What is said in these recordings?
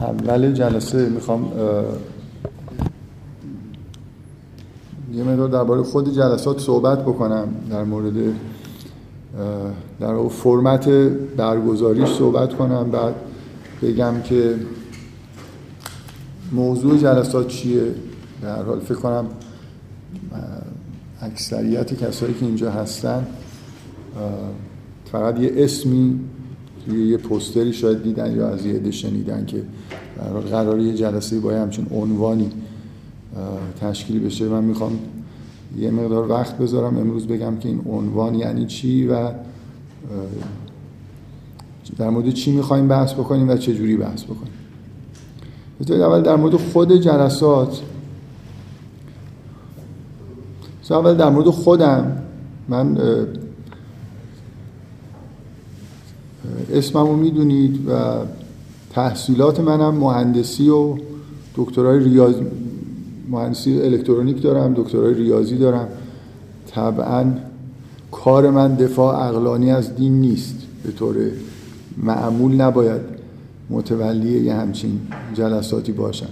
اول جلسه می‌خوام یه مقدار درباره خود جلسات صحبت بکنم در مورد در فرمت برگزاریش صحبت کنم بعد بگم که موضوع جلسات چیه. در حال فکر کنم اکثریت کسایی که اینجا هستن فقط یه اسمی توی یه پوستری شاید دیدن یا از یه شنیدن که قراری یه جلسه با همچین عنوانی تشکیل بشه. من می‌خوام یه مقدار وقت بذارم. امروز بگم که این عنوان یعنی چی و در مورد چی می‌خوایم بحث بکنیم و چه جوری بحث بکنیم. اول در مورد خود جلسات. اول در مورد خودم. من اسممو می‌دونید و تحصیلات منم مهندسی و دکترای ریاضی مهندسی الکترونیک دارم دکترای ریاضی دارم. طبعا کار من دفاع اقلانی از دین نیست به طور معمول نباید متولی یه همچین جلساتی باشم.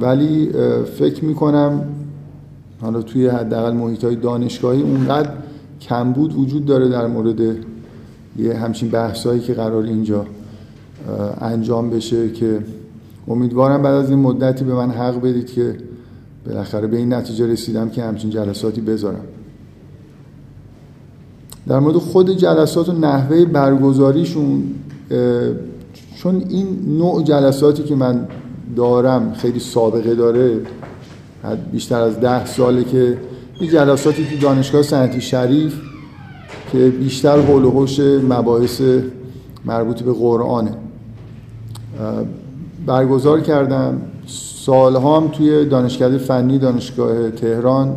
ولی فکر می‌کنم حالا توی حداقل محیط های دانشگاهی اونقدر کمبود وجود داره در مورد یه همچین بحثایی که قرار اینجا انجام بشه که امیدوارم بعد از این مدتی به من حق بدید که بالاخره به این نتیجه رسیدم که همچین جلساتی بذارم. در مورد خود جلسات و نحوه برگزاریشون چون این نوع جلساتی که من دارم خیلی سابقه داره بیشتر از ده ساله که این جلساتی که دانشگاه سنتی شریف که بیشتر حول و مباحث مربوط به قرآنه. برگزار کردم. سالها هم توی دانشکده فنی دانشگاه تهران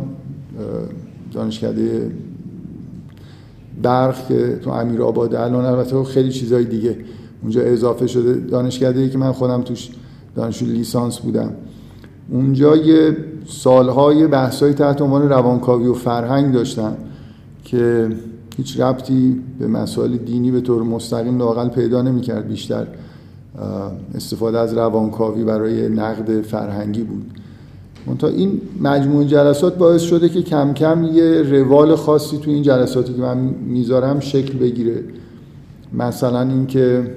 دانشکده برق که تو امیر آباد الان البته خیلی چیزهای دیگه. اونجا اضافه شده دانشکده که من خودم توش دانشجو لیسانس بودم. اونجا یه سالهای بحثایی تحت عنوان روانکاوی و فرهنگ داشتم که هیچ ربطی به مسائل دینی به طور مستقیم لاقل پیدا نمی‌کرد بیشتر. استفاده از روانکاوی برای نقد فرهنگی بود. منتها این مجموع جلسات باعث شده که کم کم یه روال خاصی تو این جلساتی که من می‌ذارم شکل بگیره. مثلا اینکه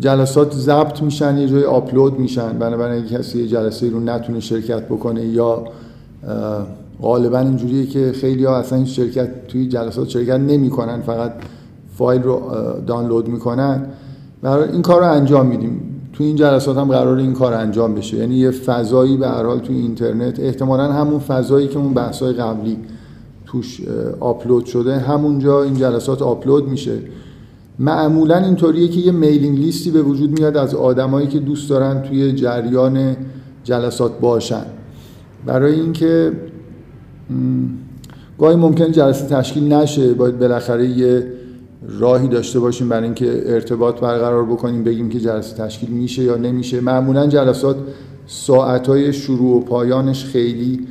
جلسات ضبط میشن یه جای آپلود میشن بنابراین اگه کسی یه جلسه رو نتونه شرکت بکنه یا غالبا اینجوریه که خیلی ها اصلا شرکت توی جلسات شرکت نمی‌کنن فقط فایل رو دانلود می‌کنن. این کار رو انجام میدیم. تو این جلسات هم قرار این کار انجام بشه. یعنی یه فضایی به هر حال توی اینترنت احتمالا همون فضایی که اون بحث‌های قبلی توش آپلود شده همونجا این جلسات آپلود میشه. معمولا اینطوریه که یه میلینگ لیستی به وجود میاد از آدمایی که دوست دارن توی جریان جلسات باشن. برای اینکه گاهی ممکن جلسه تشکیل نشه باید بالاخره یه راهی داشته باشیم برای اینکه ارتباط برقرار بکنیم بگیم که جلسه تشکیل میشه یا نمیشه. معمولا جلسات ساعتهای شروع و پایانش خیلی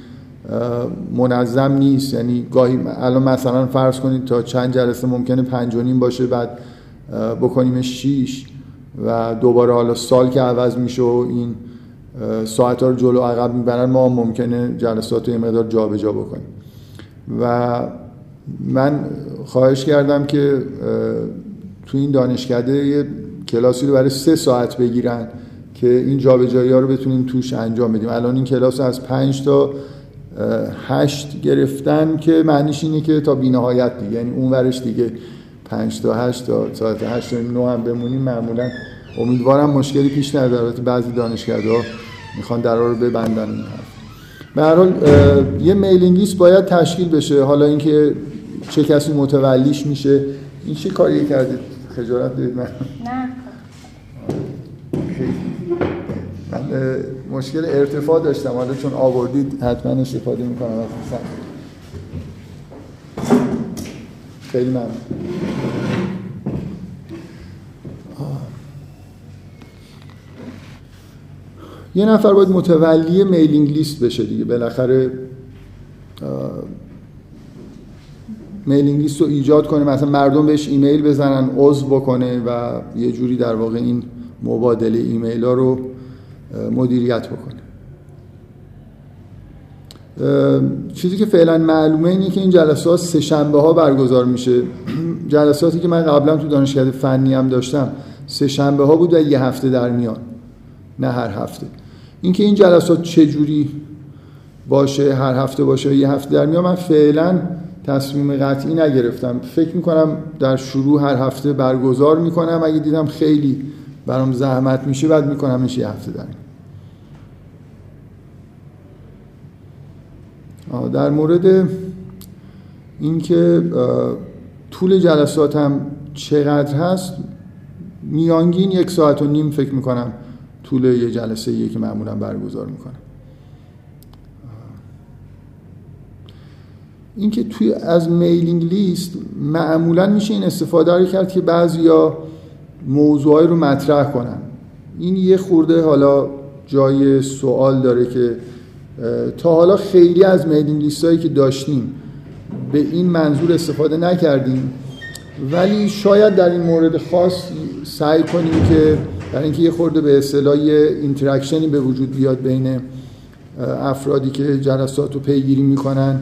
منظم نیست. یعنی گاهی الان مثلا فرض کنید تا چند جلسه ممکنه پنج و نیم باشه بعد بکنیم شیش و دوباره حالا سال که عوض میشه و این ساعت ها رو جلو عقب می‌برن ما ممکنه جلسات رو یه مقدار جابجا جا بکنیم. و من خواهش کردم که تو این دانشکده یه کلاسی رو برای سه ساعت بگیرن که این جابجایی ها رو بتونیم توش انجام بدیم. الان این کلاس از پنج تا هشت گرفتن که معنیش اینه که تا بینهایت دیگه. یعنی اون ورش دیگه پنج تا هشت تا ساعت هشت تا نو هم بمونیم. معمولا امیدوارم مشکلی پیش نداره بعضی دانشکده ها می‌خوان درا رو ببندن این به هر حال یه میلینگ لیست باید تشکیل بشه. حالا اینکه چه کسی متولیش میشه؟ این چه کاری کردید خجالت دارید؟ من نه. من مشکل ارتفاع داشتم. حالا چون آوردید حتما استفاده می‌کنم از خیلی ممنون. یه نفر باید متولی میلینگ لیست بشه دیگه. بالاخره میلینگ رو ایجاد کنه مثلا مردم بهش ایمیل بزنن عضو بکنه و یه جوری در واقع این مبادله ایمیل ها رو مدیریت بکنه. چیزی که فعلا معلومه اینه که این جلسات سه شنبه ها برگزار میشه. جلساتی که من قبلا تو دانشکده فنی هم داشتم سه شنبه ها بود و یه هفته در میان نه هر هفته. اینکه این جلسات چجوری باشه هر هفته باشه یه هفته در میان من فعلا تصمیم قطعی نگرفتم. فکر می‌کنم در شروع هر هفته برگزار می‌کنم. اگه دیدم خیلی برام زحمت میشه بعد می‌کنم یه هفته در در مورد اینکه طول جلسات هم چقدر هست میانگین یک ساعت و نیم فکر می‌کنم طول یه جلسه یه که معمولا برگزار می‌کنم. اینکه توی از میلینگ لیست معمولا میشه این استفاده رو کرد که بعضیا موضوعی رو مطرح کنن. این یه خورده حالا جای سوال داره که تا حالا خیلی از mailing list هایی که داشتیم به این منظور استفاده نکردیم. ولی شاید در این مورد خاص سعی کنیم که در اینکه یه خورده به اصطلاح interaction ی به وجود بیاد بین افرادی که جلسات رو پیگیری می‌کنن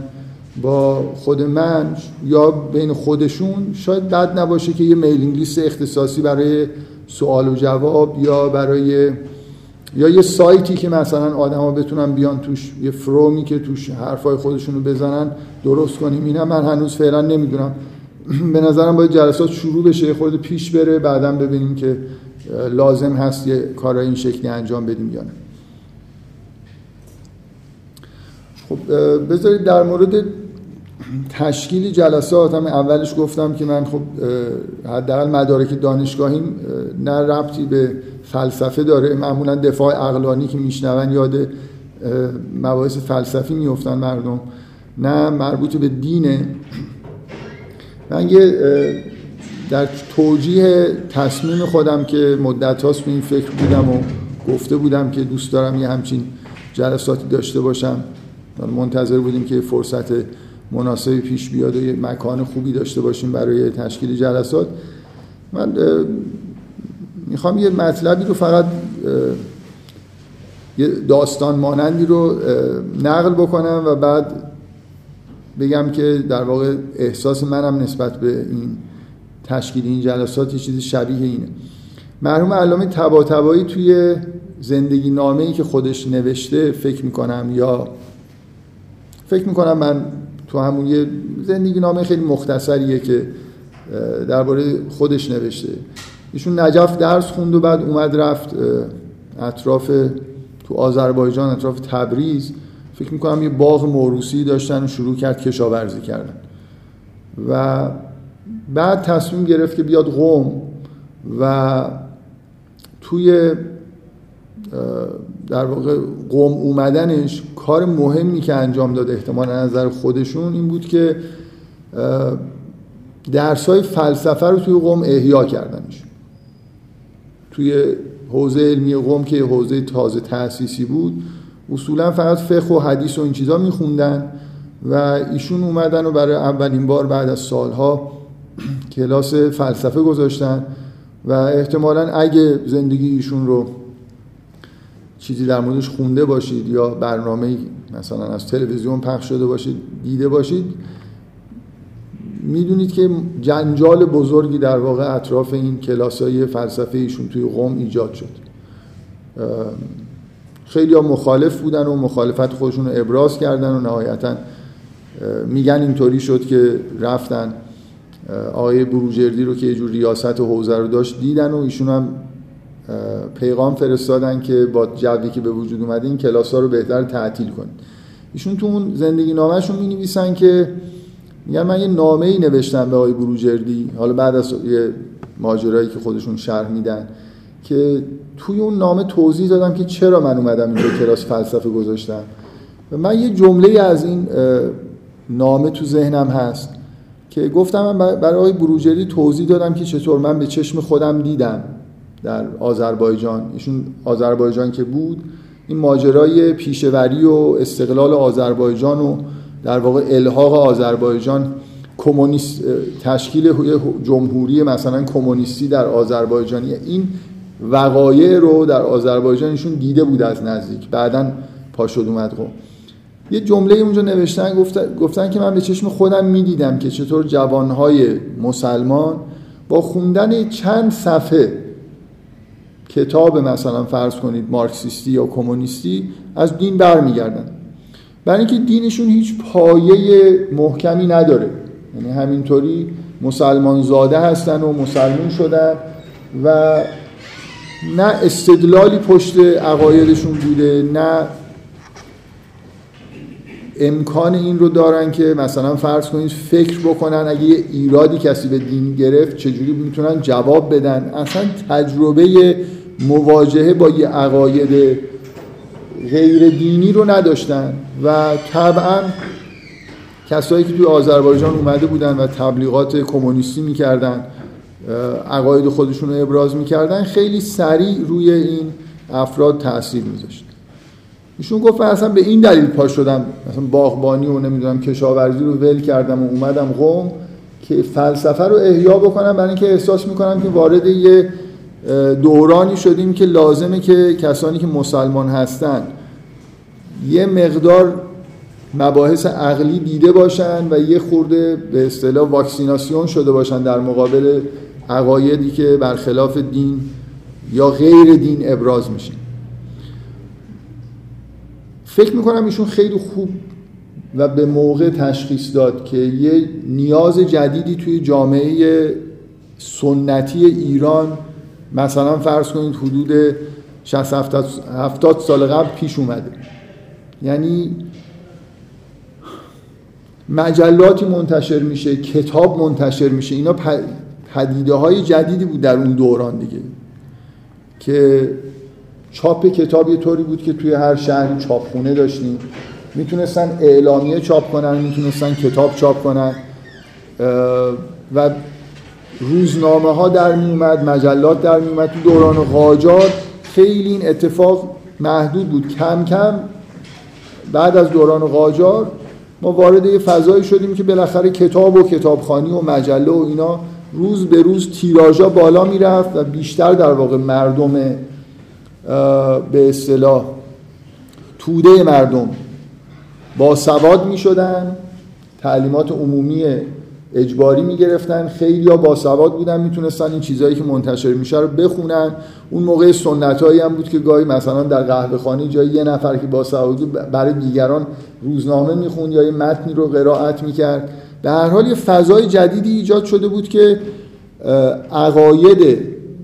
با خود من یا بین خودشون شاید بد نباشه که یه میلینگ لیست اختصاصی برای سوال و جواب یا برای یا یه سایتی که مثلا آدما بتونن بیان توش یه فرومی که توش حرفای خودشونو بزنن درست کنیم. اینا من هنوز فعلا نمی‌دونم. به نظرم باید جلسات شروع بشه خورده پیش بره بعدا ببینیم که لازم هست یه کارای این شکلی انجام بدیم یا نه. خب بذارید در مورد تشکیل جلسات هم اولش گفتم که من خب حداقل مدارک دانشگاهیم نه ربطی به فلسفه داره. معمولا دفاع اقلانی که میشنون یاد مباحث فلسفی میفتن مردم. نه مربوط به دینه. من یه در توجیه تصمیم خودم که مدت هاست به این فکر بودم و گفته بودم که دوست دارم یه همچین جلساتی داشته باشم. منتظر بودیم که فرصت مناسبی پیش بیاد و یه مکان خوبی داشته باشیم برای تشکیل جلسات. من می‌خوام یه مطلبی رو فقط یه داستان مانندی رو نقل بکنم و بعد بگم که در واقع احساس منم نسبت به این تشکیل این جلسات یه چیزی شبیه اینه. مرحوم علامه تبا توی زندگی نامه ای که خودش نوشته فکر می‌کنم یا فکر می‌کنم من تو همون یه زندگی نامه خیلی مختصریه که درباره خودش نوشته. ایشون نجف درس خوند و بعد اومد رفت اطراف تو آذربایجان اطراف تبریز. فکر می‌کنم یه باغ موروسی داشتن و شروع کرد کشاورزی کردن. و بعد تصمیم گرفت که بیاد قوم و توی در واقع قوم اومدنش کار مهمی که انجام داد احتمال نظر خودشون این بود که درس های فلسفه رو توی قوم احیا کردنش. توی حوزه علمی قوم که حوزه تازه تأسیسی بود اصولا فقط فقه و حدیث و این چیزا میخوندن و ایشون اومدن و برای اولین بار بعد از سالها کلاس فلسفه گذاشتن و احتمالا اگه زندگی ایشون رو چیزی در موردش خونده باشید یا برنامه مثلا از تلویزیون پخش شده باشید دیده باشید می‌دونید که جنجال بزرگی در واقع اطراف این کلاس های فلسفه ایشون توی قوم ایجاد شد. خیلی مخالف بودن و مخالفت خودشون رو ابراز کردن و نهایتا میگن اینطوری شد که رفتن آقای بروجردی رو که یه جور ریاست و حوزه رو داشت دیدن و ایشون هم پیغام فرستادن که با جوی که به وجود اومده این کلاس ها رو بهتر تعطیل کنید. ایشون تو اون زندگی نامهشون می نویسن که میگن من یه نامه ای نوشتم به آقای بروجردی حالا بعد از یه ماجرایی که خودشون شرح میدن که توی اون نامه توضیح دادم که چرا من اومدم اینجا کلاس فلسفه گذاشتم. و من یه جمله از این نامه تو ذهنم هست که گفتم من برای آقای بروجردی توضیح دادم که چطور من به چشم خودم دیدم. در آذربایجان. ایشون آذربایجان که بود این ماجرای پیشوری و استقلال آذربایجان و در واقع الحاق آذربایجان کمونیست تشکیل جمهوری مثلا کمونیستی در آذربایجانی این وقایع رو در آذربایجان ایشون دیده بود از نزدیک. بعدا پا شد اومد قم یه جمله اونجا نوشتن گفتن, گفتن که من به چشم خودم می‌دیدم که چطور جوانهای مسلمان با خوندن چند صفحه کتاب مثلا فرض کنید مارکسیستی یا کمونیستی از دین برمیگردن. برای اینکه دینشون هیچ پایه محکمی نداره. یعنی همینطوری مسلمان زاده هستن و مسلمون شدن و نه استدلالی پشت عقایدشون بوده نه امکان این رو دارن که مثلا فرض کنید فکر بکنن اگه یه ایرادی کسی به دین گرفت چجوری می‌تونن جواب بدن؟ اصلا تجربه مواجهه با یه عقاید غیر دینی رو نداشتن و طبعا کسایی که توی آذربایجان اومده بودن و تبلیغات کمونیستی می‌کردن عقاید خودشون رو ابراز می‌کردن خیلی سریع روی این افراد تاثیر میذاشت. ایشون گفت اصلا به این دلیل پا شدم مثلا باغبانی و نمی‌دونم کشاورزی رو ول کردم و اومدم قوم که فلسفه رو احیا بکنم برای اینکه احساس می‌کنم که وارد یه دورانی شدیم که لازمه که کسانی که مسلمان هستن یه مقدار مباحث عقلی دیده باشن و یه خورده به اصطلاح واکسیناسیون شده باشن در مقابل عقایدی که برخلاف دین یا غیر دین ابراز میشه فکر می‌کنم ایشون خیلی خوب و به موقع تشخیص داد که یه نیاز جدیدی توی جامعه سنتی ایران مثلا فرض کنید حدود 60 70 سال قبل پیش اومده. یعنی مجلاتی منتشر میشه کتاب منتشر میشه. اینا پدیده های جدیدی بود در اون دوران دیگه. که چاپ کتاب یه طوری بود که توی هر شهری چاپخونه داشتیم. می‌تونستن اعلامیه چاپ کنن می‌تونستن کتاب چاپ کنن. و روزنامه ها در میومد مجلات در میومد تو دوران قاجار خیلی این اتفاق محدود بود. کم کم بعد از دوران قاجار ما وارد یه فضایی شدیم که بالاخره کتاب و کتابخانی و مجله و اینا روز به روز تیراژا بالا می‌رفت و بیشتر در واقع مردم به اصطلاح توده مردم با سواد می شدن تعلیمات عمومی اجباری می‌گرفتن. خیلی ها باسواد بودن می‌تونستن این چیزهایی که منتشر میشه رو بخونن. اون موقع سنت هایی هم بود که گاهی مثلا در قهوه خانه جای یه نفر که باسواد برای دیگران روزنامه می‌خوند یا یه متنی رو قرائت می‌کرد. هر حال یه فضای جدیدی ایجاد شده بود که عقاید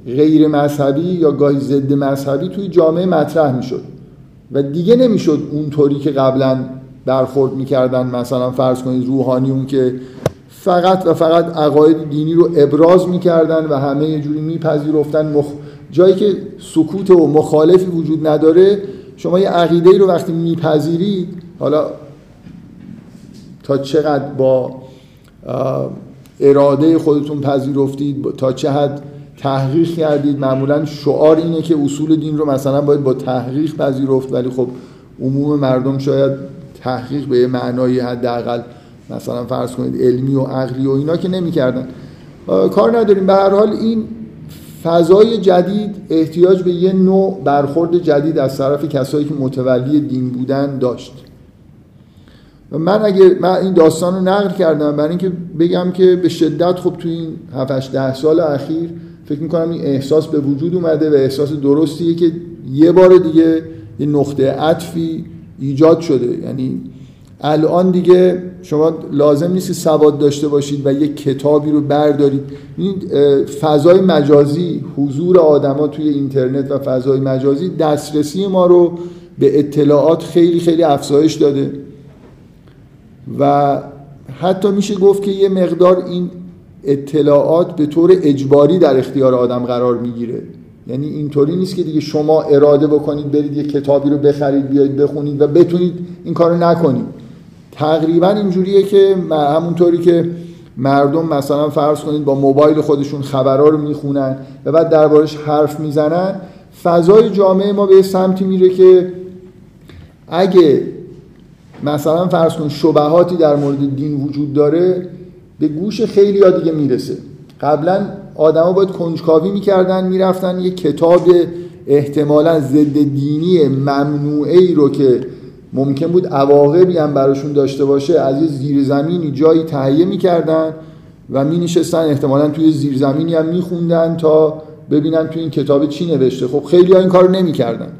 غیر مذهبی یا گاهی ضد مذهبی توی جامعه مطرح می‌شد. و دیگه نمی‌شد اونطوری که قبلا برخورد می‌کردن. مثلا فرض کنید روحانیون که فقط و فقط عقاید دینی رو ابراز می‌کردن و همه یه جوری میپذیرفتن. مخ... جایی که سکوت و مخالفی وجود نداره شما یه عقیده رو وقتی میپذیرید حالا تا چقدر با اراده خودتون پذیرفتید تا چه حد تحقیق کردید معمولا شعار اینه که اصول دین رو مثلا باید با تحقیق پذیرفت ولی خب عموم مردم شاید تحقیق به معنایی حداقل مثلا فرض کنید علمی و عقلی و اینا که نمی‌کردن. کار نداریم. به هر حال این فضای جدید احتیاج به یه نوع برخورد جدید از طرف کسایی که متولی دین بودن داشت. و من اگه من این داستان رو نقل کردم برای اینکه بگم که به شدت خب تو این 7 ده سال اخیر فکر می‌کنم این احساس به وجود اومده و احساس درستیه که یه بار دیگه یه نقطه عطفی ایجاد شده. یعنی الان دیگه شما لازم نیست سواد داشته باشید و یک کتابی رو بردارید. این فضای مجازی حضور آدما توی اینترنت و فضای مجازی دسترسی ما رو به اطلاعات خیلی خیلی افزایش داده. و حتی میشه گفت که یه مقدار این اطلاعات به طور اجباری در اختیار آدم قرار می‌گیره. یعنی اینطوری نیست که دیگه شما اراده بکنید برید یه کتابی رو بخرید بیاید بخونید و بتونید این کارو نکنید. تقریبا اینجوریه که همونطوری که مردم مثلا فرض کنید با موبایل خودشون خبرها رو می‌خونن و بعد دربارش حرف می‌زنن فضای جامعه ما به سمتی میره که اگه مثلا فرض کن شبهاتی در مورد دین وجود داره به گوش خیلی ها دیگه می‌رسه. قبلا آدما باید کنجکاوی می‌کردن می‌رفتن یه کتاب احتمالا ضد دینی ممنوعه ای رو که ممکن بود عواقبی هم براشون داشته باشه از یه زیرزمینی جایی تهیه می‌کردن و می نشستن احتمالا توی زیرزمینی هم میخوندن تا ببینن توی این کتاب چی نوشته. خب خیلی ها این کار نمی‌کردن.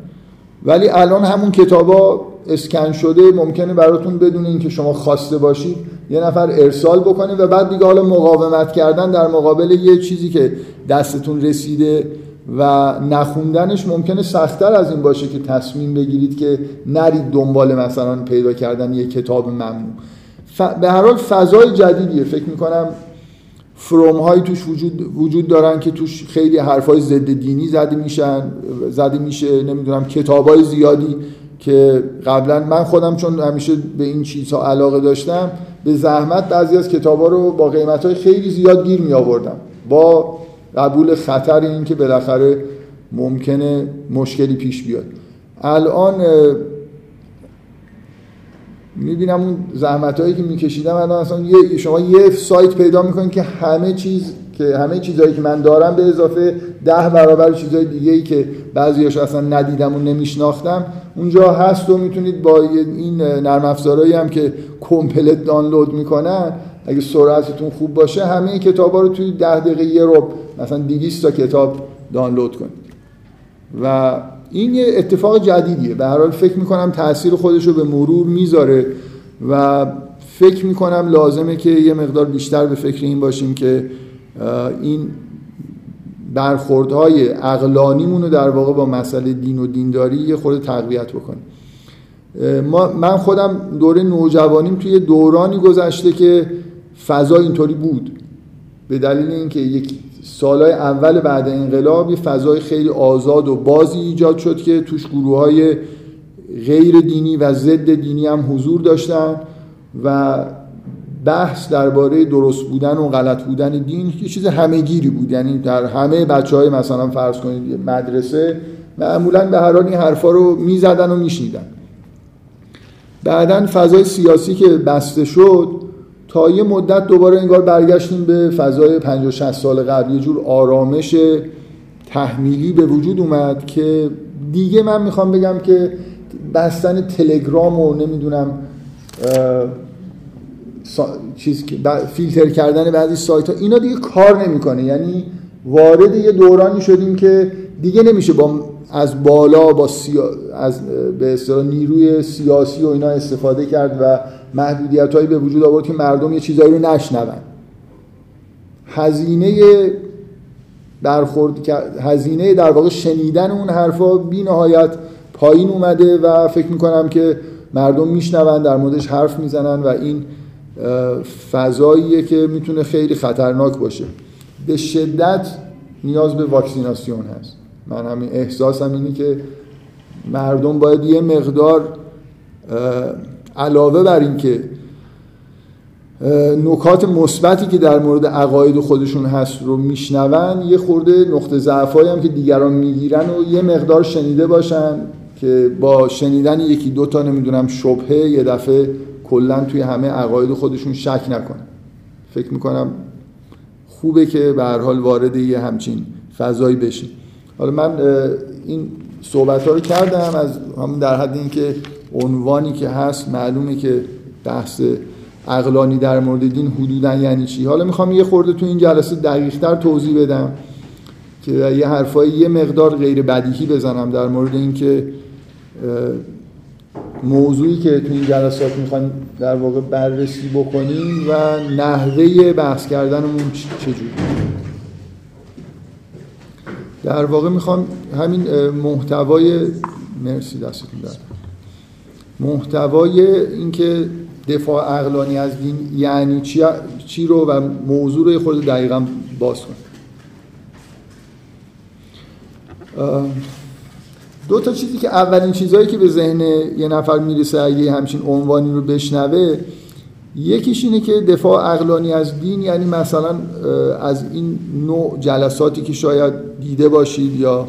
ولی الان همون کتابا اسکن شده ممکنه براتون بدون اینکه شما خواسته باشید یه نفر ارسال بکنه و بعد دیگه حالا مقاومت کردن در مقابل یه چیزی که دستتون رسیده و نخوندنش ممکنه سختتر از این باشه که تصمیم بگیرید که نرید دنبال مثلا پیدا کردن یه کتاب ممنوع. ف... به هر حال فضای جدیدیه. فکر می‌کنم فروم های توش وجود, وجود دارن که توش خیلی حرفای ضد دینی زده میشن زده میشه نمی‌دونم کتاب های زیادی که قبلا من خودم چون همیشه به این چیزها علاقه داشتم به زحمت بعضی از کتاب ها رو با قیمت های خیلی زیاد گیر می آوردم با قبول خطر این که بالاخره ممکنه مشکلی پیش بیاد. الان می‌بینم اون زحمت هایی که میکشیدم الان اصلا یه شما یه سایت پیدا می‌کنید که همه چیز که همه چیزهایی که من دارم به اضافه ده برابر چیزهای دیگه ای که بعضیاش اصلا ندیدم و نمیشناختم. اونجا هست و می‌تونید با این نرم افزارهایی هم که کمپلت دانلود می‌کنن اگه سرعتتون خوب باشه همه کتاب ها رو توی ده دقیقه یه رو مثلا 200 تا کتاب دانلود کنید. و این یه اتفاق جدیدیه. به هر حال فکر می‌کنم تاثیر خودش رو به مرور می‌ذاره و فکر می‌کنم لازمه که یه مقدار بیشتر به فکر این باشیم که این برخوردهای اقلانیمون رو در واقع با مسئله دین و دینداری یه خورده تقویت بکنیم من خودم دوره نوجوانیم توی دورانی گذشته که فضا اینطوری بود. به دلیل اینکه یک سالهای اول بعد انقلاب یه فضای خیلی آزاد و بازی ایجاد شد که توش گروه های غیر دینی و ضد دینی هم حضور داشتن و بحث درباره درست بودن و غلط بودن دین یه چیز همهگیری بود. یعنی در همه بچه های مثلا فرض کنید مدرسه معمولا به هر حال این حرفا رو می‌زدن و میشنیدن. بعدا فضای سیاسی که بسته شد تا یه مدت دوباره انگار برگشتیم به فضای 50 60 سال قبل. یه جور آرامش تحمیلی به وجود اومد که دیگه من می‌خوام بگم که بستن تلگرام و نمی‌دونم چیز فیلتر کردن بعضی سایت ها اینا دیگه کار نمی‌کنه. یعنی وارد یه دورانی شدیم که دیگه نمیشه با از بالا با سیا... از به اصطلاح نیروی سیاسی و اینا استفاده کرد و محدودیت هایی به وجود آورد که مردم یه چیزایی رو نشنون. هزینه برخورد هزینه در واقع شنیدن اون حرفا بی نهایت پایین اومده و فکر می‌کنم که مردم میشنون در موردش حرف می‌زنن و این فضاییه که می‌تونه خیلی خطرناک باشه. به شدت نیاز به واکسیناسیون هست. من همین احساسم اینه که مردم باید یه مقدار علاوه بر این که نکات مثبتی که در مورد عقاید خودشون هست رو میشنون یه خورده نقطه ضعفایی هم که دیگران می‌گیرن و یه مقدار شنیده باشن که با شنیدن یکی دو تا نمی‌دونم شبهه یه دفعه کلا توی همه عقاید خودشون شک نکنن. فکر می‌کنم خوبه که به هر حال وارد یه همچین فضایی بشین. حالا من این صحبت ها رو کردم از همون در حد اینکه عنوانی که هست معلومه که بحث اقلانی در مورد دین حدودا یعنی چی؟ حالا می‌خوام یه خورده تو این جلسه دقیقتر توضیح بدم که یه حرفایی یه مقدار غیر بدیهی بزنم در مورد اینکه موضوعی که تو این جلسات می‌خوایم در واقع بررسی بکنیم و نحوه بحث کردنمون چجوری در واقع می‌خوام همین محتوای مرسی دستتون در محتوای اینکه دفاع اقلانی از دین یعنی چی, رو و موضوع رو خود دقیقا باز کنیم دو تا چیزی که اولین چیزهایی که به ذهن یه نفر می‌رسه اگه همچین عنوانی رو بشنوه یکیش اینه که دفاع اقلانی از دین یعنی مثلا از این نوع جلساتی که شاید دیده باشید یا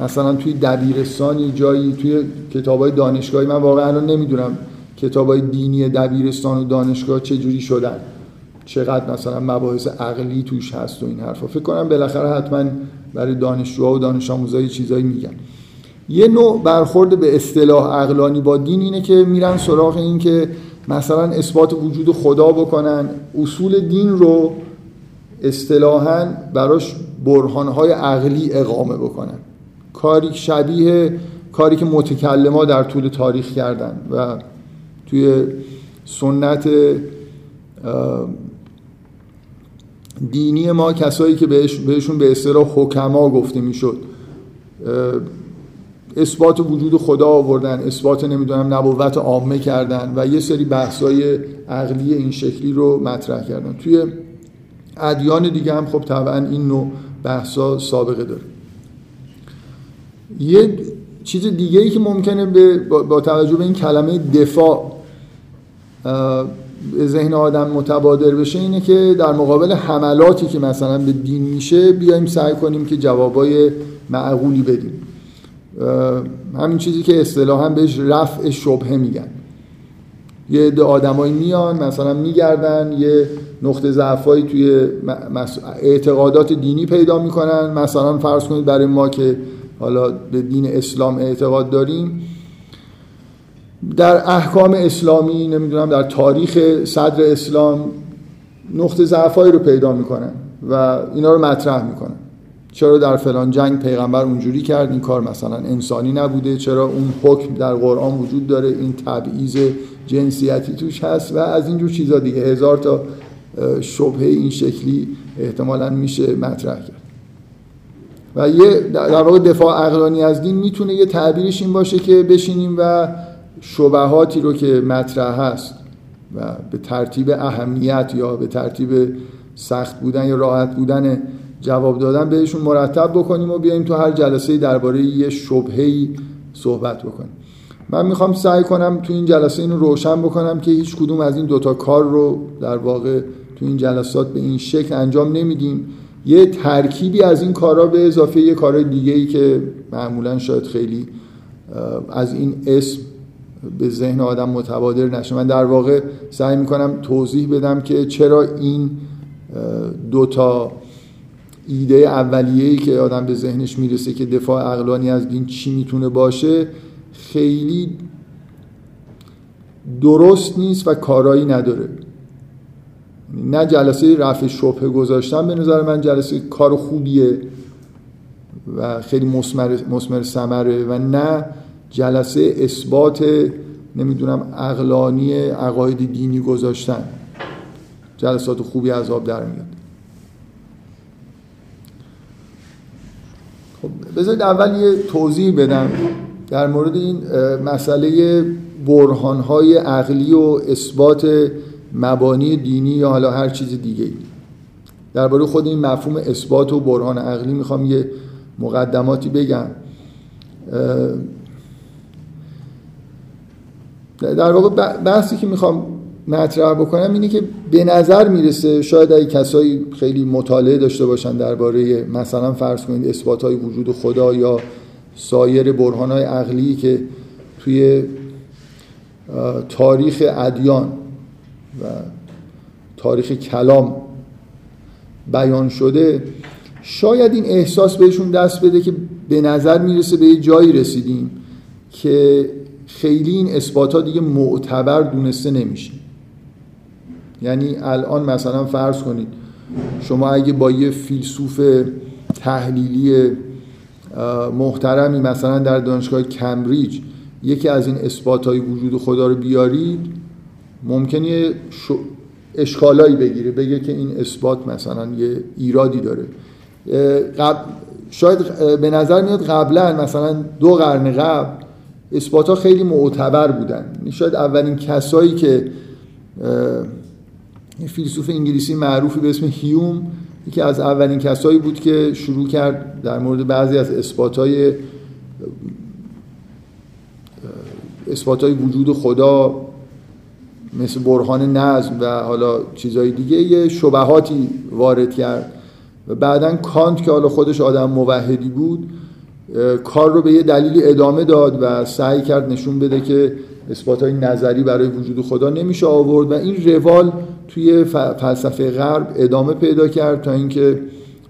مثلا توی دبیرستانی جایی توی کتابای دانشگاهی من واقعا نمی‌دونم کتابای دینی دبیرستان و دانشگاه چه جوری شدن. چقدر مثلا مباحث عقلی توش هست و این حرفا. فکر کنم بالاخره حتما برای دانشجوها و دانش آموزای چیزایی میگن. یه نوع برخورد به اصطلاح عقلانی با دین اینه که میرن سراغ این که مثلا اثبات وجود خدا بکنن. اصول دین رو اصطلاحا براش برهانهای عقلی اقامه بکنن. کاری شبیه کاری که متکلما در طول تاریخ کردن و توی سنت دینی ما کسایی که بهشون به اصطلاح حکما گفته می‌شد اثبات وجود خدا آوردن اثبات نمی‌دونم نبوت عامه کردن و یه سری بحثای عقلی این شکلی رو مطرح کردن. توی ادیان دیگه هم خب طبعا این نوع بحثا سابقه داره. یه چیز دیگه ای که ممکنه به با توجه به این کلمه دفاع ذهن آدم متبادر بشه اینه که در مقابل حملاتی که مثلا به دین میشه بیایم سعی کنیم که جوابای معقولی بدیم. همین چیزی که اصطلاحا بهش رفع شبهه میگن. یه عده آدمایی میان مثلا میگردن یه نقطه ضعفایی توی اعتقادات دینی پیدا می‌کنن. مثلا فرض کنید برای ما که حالا به دین اسلام اعتقاد داریم. در احکام اسلامی نمی‌دونم در تاریخ صدر اسلام نقطه ضعفایی رو پیدا می‌کنن و اینا رو مطرح می‌کنن. چرا در فلان جنگ پیغمبر اونجوری کرد؟ این کار مثلا انسانی نبوده. چرا اون حکم در قرآن وجود داره؟ این تبعیض جنسیتی توش هست و از اینجور چیزا دیگه. هزار تا شبهه این شکلی احتمالا میشه مطرح کرد. و یه در واقع دفاع اقلانی از دین می‌تونه یه تعبیرش این باشه که بشینیم و شبهاتی رو که مطرح هست و به ترتیب اهمیت یا به ترتیب سخت بودن یا راحت بودن جواب دادن بهشون مرتب بکنیم و بیایم تو هر جلسه درباره یه شبهه‌ای صحبت بکنیم. من می‌خوام سعی کنم تو این جلسه اینو روشن بکنم که هیچ کدوم از این دوتا کار رو در واقع تو این جلسات به این شکل انجام نمیدیم. یه ترکیبی از این کارا به اضافه یه کارهای دیگه ای که معمولا شاید خیلی از این اسم به ذهن آدم متبادر نشه. من در واقع سعی می‌کنم توضیح بدم که چرا این دوتا ایده اولیه‌ای که آدم به ذهنش می‌رسه که دفاع عقلانی از دین چی می‌تونه باشه خیلی درست نیست و کارایی نداره. نه جلسه رفع شبه گذاشتن به نظر من جلسه کار خوبیه و خیلی مسمر سمره و نه جلسه اثبات نمی‌دونم اقلانی عقاید دینی گذاشتن. جلسات خوبی آب در میاد. خب بذارید اول یه توضیح بدم در مورد این مسئله برهانهای عقلی و اثبات مبانی دینی یا حالا هر چیز دیگه درباره خود این مفهوم اثبات و برهان عقلی می‌خوام یه مقدماتی بگم. در واقع بحثی که می‌خوام مطرح بکنم اینه که به نظر می‌رسه شاید اگه کسایی خیلی مطالعه داشته باشن درباره مثلا فرض کنید اثبات های وجود خدا یا سایر برهان های عقلی که توی تاریخ ادیان و تاریخ کلام بیان شده شاید این احساس بهشون دست بده که به نظر می‌رسه به یه جایی رسیدیم که خیلی این اثبات ها دیگه معتبر دونسته نمیشه. یعنی الان مثلا فرض کنید شما اگه با یه فیلسوف تحلیلی محترمی مثلا در دانشگاه کمبریج یکی از این اثبات های وجود خدا رو بیارید ممکنه اشکالایی بگیره بگه که این اثبات مثلا یه ایرادی داره. شاید به نظر میاد قبلا مثلا دو قرن قبل اثبات ها خیلی معتبر بودن. شاید اولین کسایی که فیلسوف انگلیسی معروفی به اسم هیوم یکی از اولین کسایی بود که شروع کرد در مورد بعضی از اثبات های اثبات های وجود خدا مثل برهان نظم و حالا چیزهای دیگه یه شبهاتی وارد کرد. و بعدا کانت که حالا خودش آدم موحدی بود کار رو به یه دلیلی ادامه داد و سعی کرد نشون بده که اثبات های نظری برای وجود خدا نمیشه آورد و این روال توی فلسفه غرب ادامه پیدا کرد تا اینکه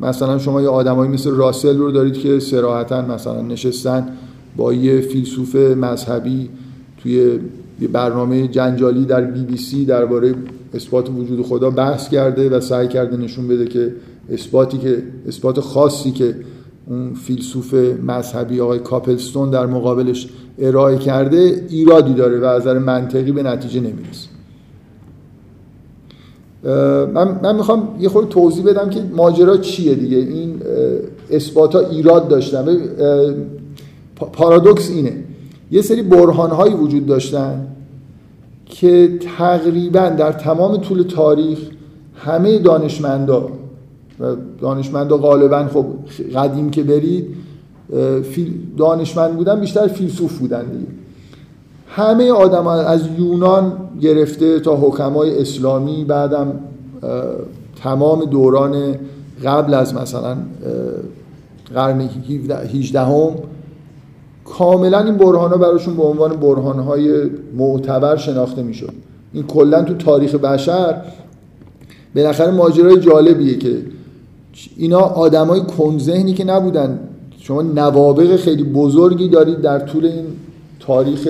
مثلا شما یه آدمایی مثل راسل رو دارید که سراحتا مثلا نشستن با یه فیلسوف مذهبی توی برنامه جنجالی در بی بی سی درباره اثبات وجود خدا بحث کرده و سعی کرده نشون بده که اثباتی که اثبات خاصی که اون فیلسوف مذهبی آقای کاپلستون در مقابلش ارائه کرده ایرادی داره و از منطقی به نتیجه نمی‌رسه. من, من می‌خوام یه خورده توضیح بدم که ماجرا چیه دیگه. این اثبات ها ایراد داشتن. پارادوکس اینه. یه سری برهان هایی وجود داشتن که تقریبا در تمام طول تاریخ همه دانشمندا و دانشمندا غالبا خب قدیم که برید دانشمند بودن بیشتر فیلسوف بودن دیگه. همه آدم از یونان گرفته تا حکمای اسلامی بعدم تمام دوران قبل از مثلا قرن 18 هم کاملا این برهان ها براشون به عنوان برهان های معتبر شناخته می‌شد. این کلا تو تاریخ بشر بالاخره ماجرای جالبیه که اینا آدمای ذهنی که نبودن. شما نوابق خیلی بزرگی دارید در طول این تاریخ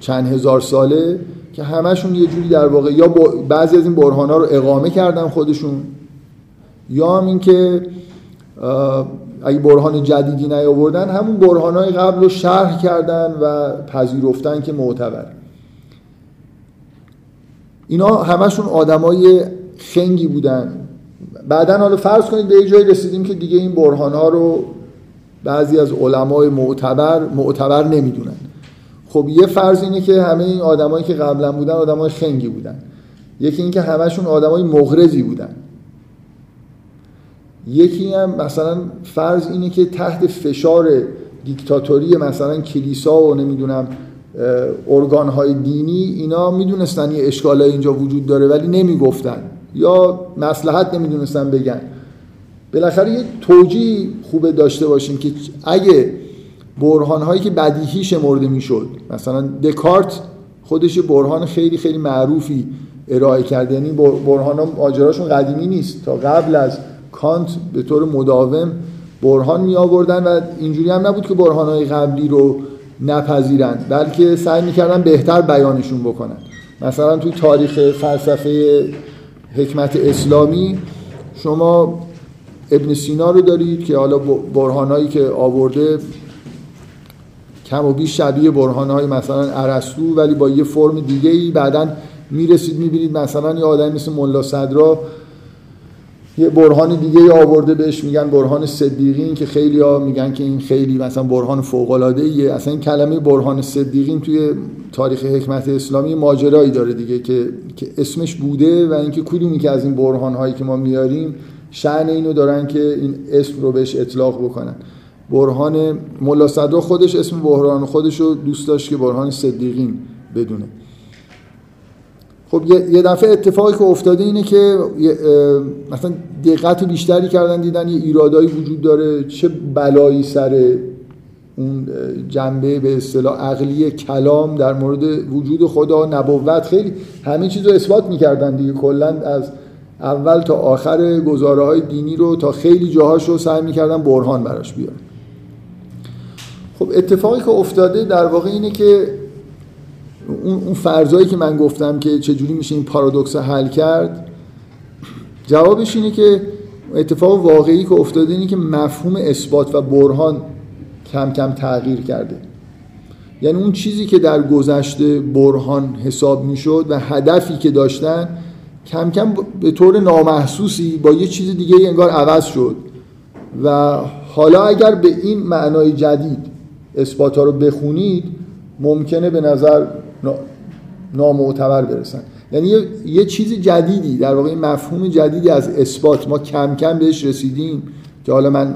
چند هزار ساله که همشون یه جوری در واقع یا بعضی از این برهان ها رو اقامه کردن خودشون یا هم اینکه اگه برهان جدیدی نیاوردن همون برهان های قبل رو شرح کردن و پذیرفتن که معتبر. اینا همشون آدمای خنگی بودن. بعدا حالا فرض کنید به یه جایی رسیدیم که دیگه این برهان ها رو بعضی از علمای معتبر معتبر نمی‌دونن. خب یه فرض اینه که همه این آدمایی که قبلا بودن آدمای خنگی بودن. یکی اینکه همشون آدمای مغرضی بودن. یکی هم مثلا فرض اینه که تحت فشار دیکتاتوری مثلا کلیسا و نمی‌دونم ارگان های دینی اینا می‌دونستن یه اشکال اینجا وجود داره ولی نمی‌گفتن. یا مسلحت نمی‌دونستن بگن. بالاخره یه توجیه خوبه داشته باشیم که اگه برهان هایی که بدیهی شمرده می‌شد مثلا دکارت خودش برهان خیلی خیلی معروفی ارائه کرده یعنی برهان ها قدیمی نیست. تا قبل از کانت به طور مداوم برهان می آوردن و اینجوری هم نبود که برهان های قبلی رو نپذیرن بلکه سعی می‌کردن بهتر بیانشون بکنن. مثلا توی تاریخ فلسفه حکمت اسلامی شما ابن سینا رو دارید که حالا برهانایی که آورده کم و بیش شبیه برهانهای مثلا ارسطو ولی با یه فرم دیگه ای بعدا می‌رسید می‌بینید مثلا یه آدمی مثل ملا صدرا یه برهان دیگه آورده بهش میگن برهان صدیقین که خیلی ها میگن که این خیلی مثلا برهان فوق العاده ایه اصلا این کلمه برهان صدیقین توی تاریخ حکمت اسلامی ماجرایی داره دیگه که, که اسمش بوده و اینکه کدومی که از این برهان هایی که ما میاریم شأن اینو دارن که این اسم رو بهش اطلاق بکنن. برهان ملا خودش اسم برهان خودش رو دوست داشت که برهان صدیقین بدونه. خب یه دفعه اتفاقی که افتاده اینه که مثلا دقت بیشتری کردن دیدن یه ایرادایی وجود داره. چه بلایی سر اون جنبه به اصطلاح عقلی کلام در مورد وجود خدا نبوت خیلی همه چیز رو اثبات می‌کردن دیگه. کلا از اول تا آخر گزاره های دینی رو تا خیلی جاهاش رو سعی می‌کردن برهان براش بیارن. خب اتفاقی که افتاده در واقع اینه که اون فرضایی که من گفتم که چجوری میشه این پارادوکس حل کرد جوابش اینه که اتفاق واقعی که افتاده اینه که مفهوم اثبات و برهان کم کم تغییر کرده. یعنی اون چیزی که در گذشته برهان حساب می‌شد و هدفی که داشتن کم کم به طور نامحسوسی با یه چیز دیگه انگار عوض شد. و حالا اگر به این معنای جدید اثبات ها رو بخونید ممکنه به نظر نامعتبر برسن. یعنی یه،, یه چیز جدیدی در واقع مفهوم جدیدی از اثبات. ما کم کم بهش رسیدیم که حالا من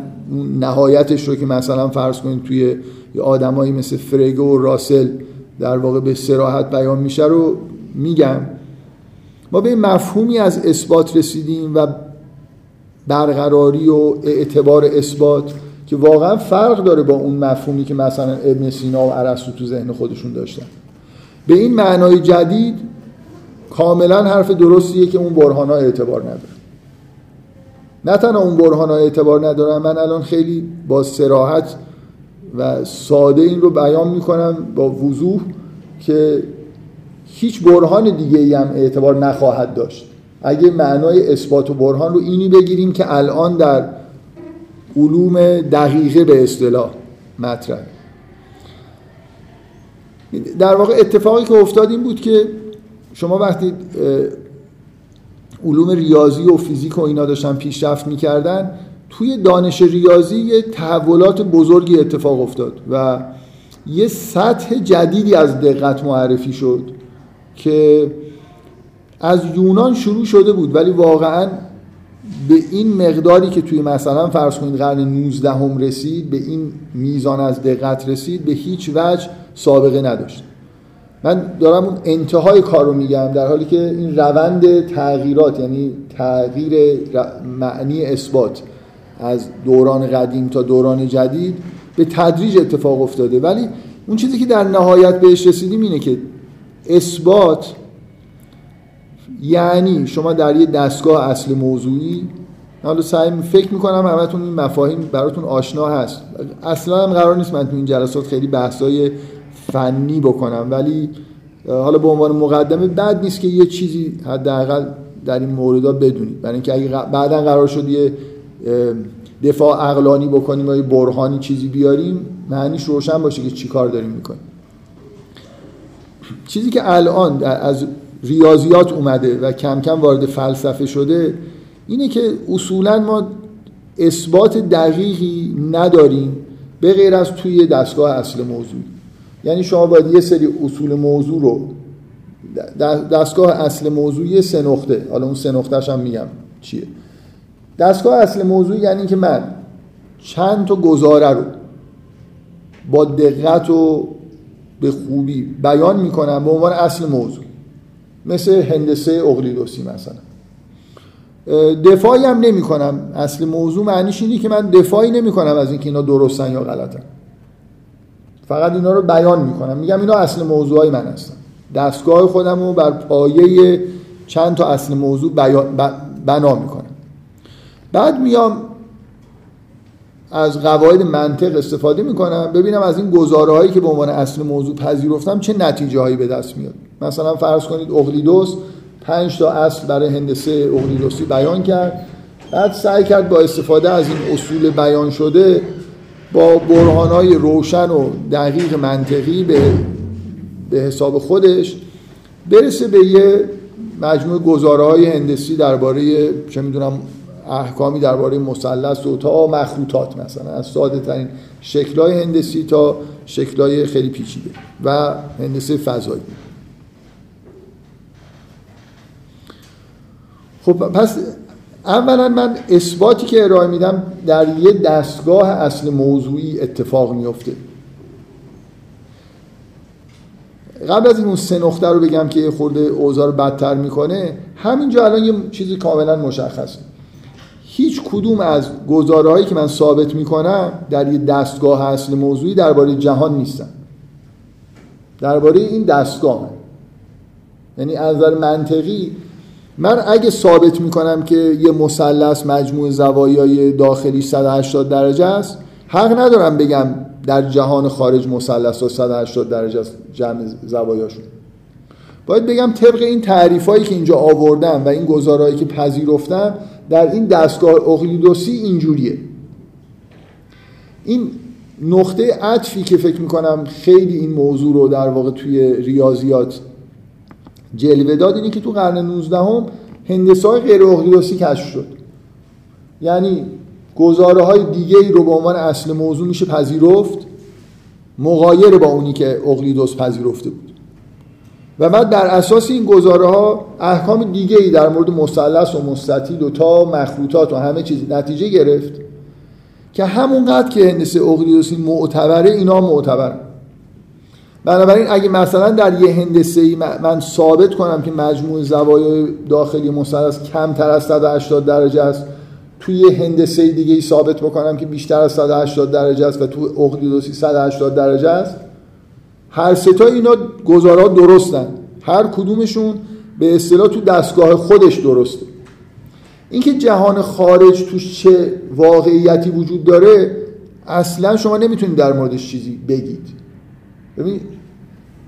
نهایتش رو که مثلا فرض کنید توی آدمایی مثل فرگو و راسل در واقع به سراحت بیان میشه رو میگم. ما به مفهومی از اثبات رسیدیم و برقراری و اعتبار اثبات که واقعا فرق داره با اون مفهومی که مثلا ابن سینا و ارسطو تو ذهن خودشون داشتن. به این معنای جدید کاملا حرف درستیه که اون برهان ها اعتبار نداره. نه تنها اون برهان ها اعتبار ندارن من الان خیلی با سراحت و ساده این رو بیان می‌کنم با وضوح که هیچ برهان دیگه ای هم اعتبار نخواهد داشت. اگه معنای اثبات و برهان رو اینی بگیریم که الان در علوم دقیقه به اصطلاح مطرح در واقع اتفاقی که افتاد این بود که شما وقتی علوم ریاضی و فیزیک و اینا داشتن پیشرفت می‌کردن توی دانش ریاضی یه تحولات بزرگی اتفاق افتاد و یه سطح جدیدی از دقت معرفی شد که از یونان شروع شده بود. ولی واقعا به این مقداری که توی مثلا فرض کنید قرن 19 هم رسید به این میزان از دقت رسید به هیچ وجه سابقه نداشت. من دارم اون انتهای کار رو میگم در حالی که این روند تغییرات یعنی تغییر معنی اثبات از دوران قدیم تا دوران جدید به تدریج اتفاق افتاده. ولی اون چیزی که در نهایت بهش رسیدیم اینه که اثبات یعنی شما در یه دستگاه اصل موضوعی حالا سعی فکر می‌کنم همتون این مفاهیم براتون آشنا هست. اصلا هم قرار نیست من تو این جلسات خیلی بحثای فنی بکنم. ولی حالا به عنوان مقدمه بد نیست که یه چیزی حداقل در این موردها بدونید. برای اینکه اگه بعدا قرار شد یه دفاع عقلانی بکنیم و یه برهانی چیزی بیاریم معنیش روشن باشه که چی کار داریم می‌کنیم. چیزی که الان از ریاضیات اومده و کم کم وارد فلسفه شده اینه که اصولا ما اثبات دقیقی نداریم به غیر از توی دستگاه اصل موضوع یعنی شما باید یه سری اصول موضوع رو دستگاه اصل موضوع یه سه نقطه حالا اون سه نقطهش هم میگم چیه. دستگاه اصل موضوع یعنی که من چند تا گزاره رو با دقت و به خوبی بیان می‌کنم به عنوان اصل موضوع. مثل هندسه اقلیدوسی مثلا. دفاعی هم نمی کنم اصل موضوع معنیش اینه که من دفاعی نمی کنم از اینکه اینا درستن یا غلطن. فقط اینا رو بیان می‌کنم. میگم اینا اصل موضوع های من هستن. دستگاه خودم رو بر پایه چند تا اصل موضوع بنا می‌کنم. بعد میام از قواعد منطق استفاده می‌کنم ببینم از این گزاره هایی که به عنوان اصل موضوع پذیرفتم چه نتیجه هایی به دست میاد. مثلا فرض کنید اقلیدوس پنج تا اصل برای هندسه اقلیدوسی بیان کرد. بعد سعی کرد با استفاده از این اصول بیان شده با های روشن و دقیق منطقی به به حساب خودش برسه به یه مجموع گزاره های هندسی درباره چه می‌دونم احکامی درباره مثلث و تا مخروطات مثلا از ساده ترین شکلهای هندسی تا شکلهای خیلی پیچیده و هندسه فضایی. خب پس اولا من اثباتی که ارائه میدم در یه دستگاه اصل موضوعی اتفاق میفته. قبل از این اون سه نقطه رو بگم که یه خورده اوضاع رو بدتر می‌کنه همینجا الان یه چیزی کاملا مشخصه هیچ کدوم از گزاره که من ثابت می‌کنم در یه دستگاه اصل موضوعی درباره جهان نیستن. درباره این دستگاه. یعنی از نظر منطقی من اگه ثابت می‌کنم که یه مثلث مجموع زوایای داخلی 180 درجه است حق ندارم بگم در جهان خارج مثلث 180 درجه است جمع زوایاشون. باید بگم طبق این تعریفایی که اینجا آوردم و این گزارهایی که پذیرفتم در این دستگاه اقلیدوسی اینجوریه. این نقطه عطفی که فکر می‌کنم خیلی این موضوع رو در واقع توی ریاضیات جلوه داد اینه که تو قرن 19 هم هندسه های غیر اقلیدوسی کشف شد. یعنی گزاره های دیگه ای رو به عنوان اصل موضوع میشه پذیرفت مغایر با اونی که اقلیدوس پذیرفته بود. و بعد در اساس این گزاره ها احکام دیگه ای در مورد مثلث و مستطیل و تا مخروطات و همه چیز نتیجه گرفت که همونقدر که هندسه اقلیدوسی معتبره اینا معتبرن. بنابراین اگه مثلا در یه هندسه ای من ثابت کنم که مجموع زوایای داخلی مثلث کمتر از 180 درجه است توی هندسه دیگه ای ثابت بکنم که بیشتر از 180 درجه است و تو اقلیدوسی 180 درجه است هر ستا اینا گزارا درستن. هر کدومشون به اصطلاح تو دستگاه خودش درسته. اینکه جهان خارج توش چه واقعیتی وجود داره اصلا شما نمی‌تونید در موردش چیزی بگید. ببین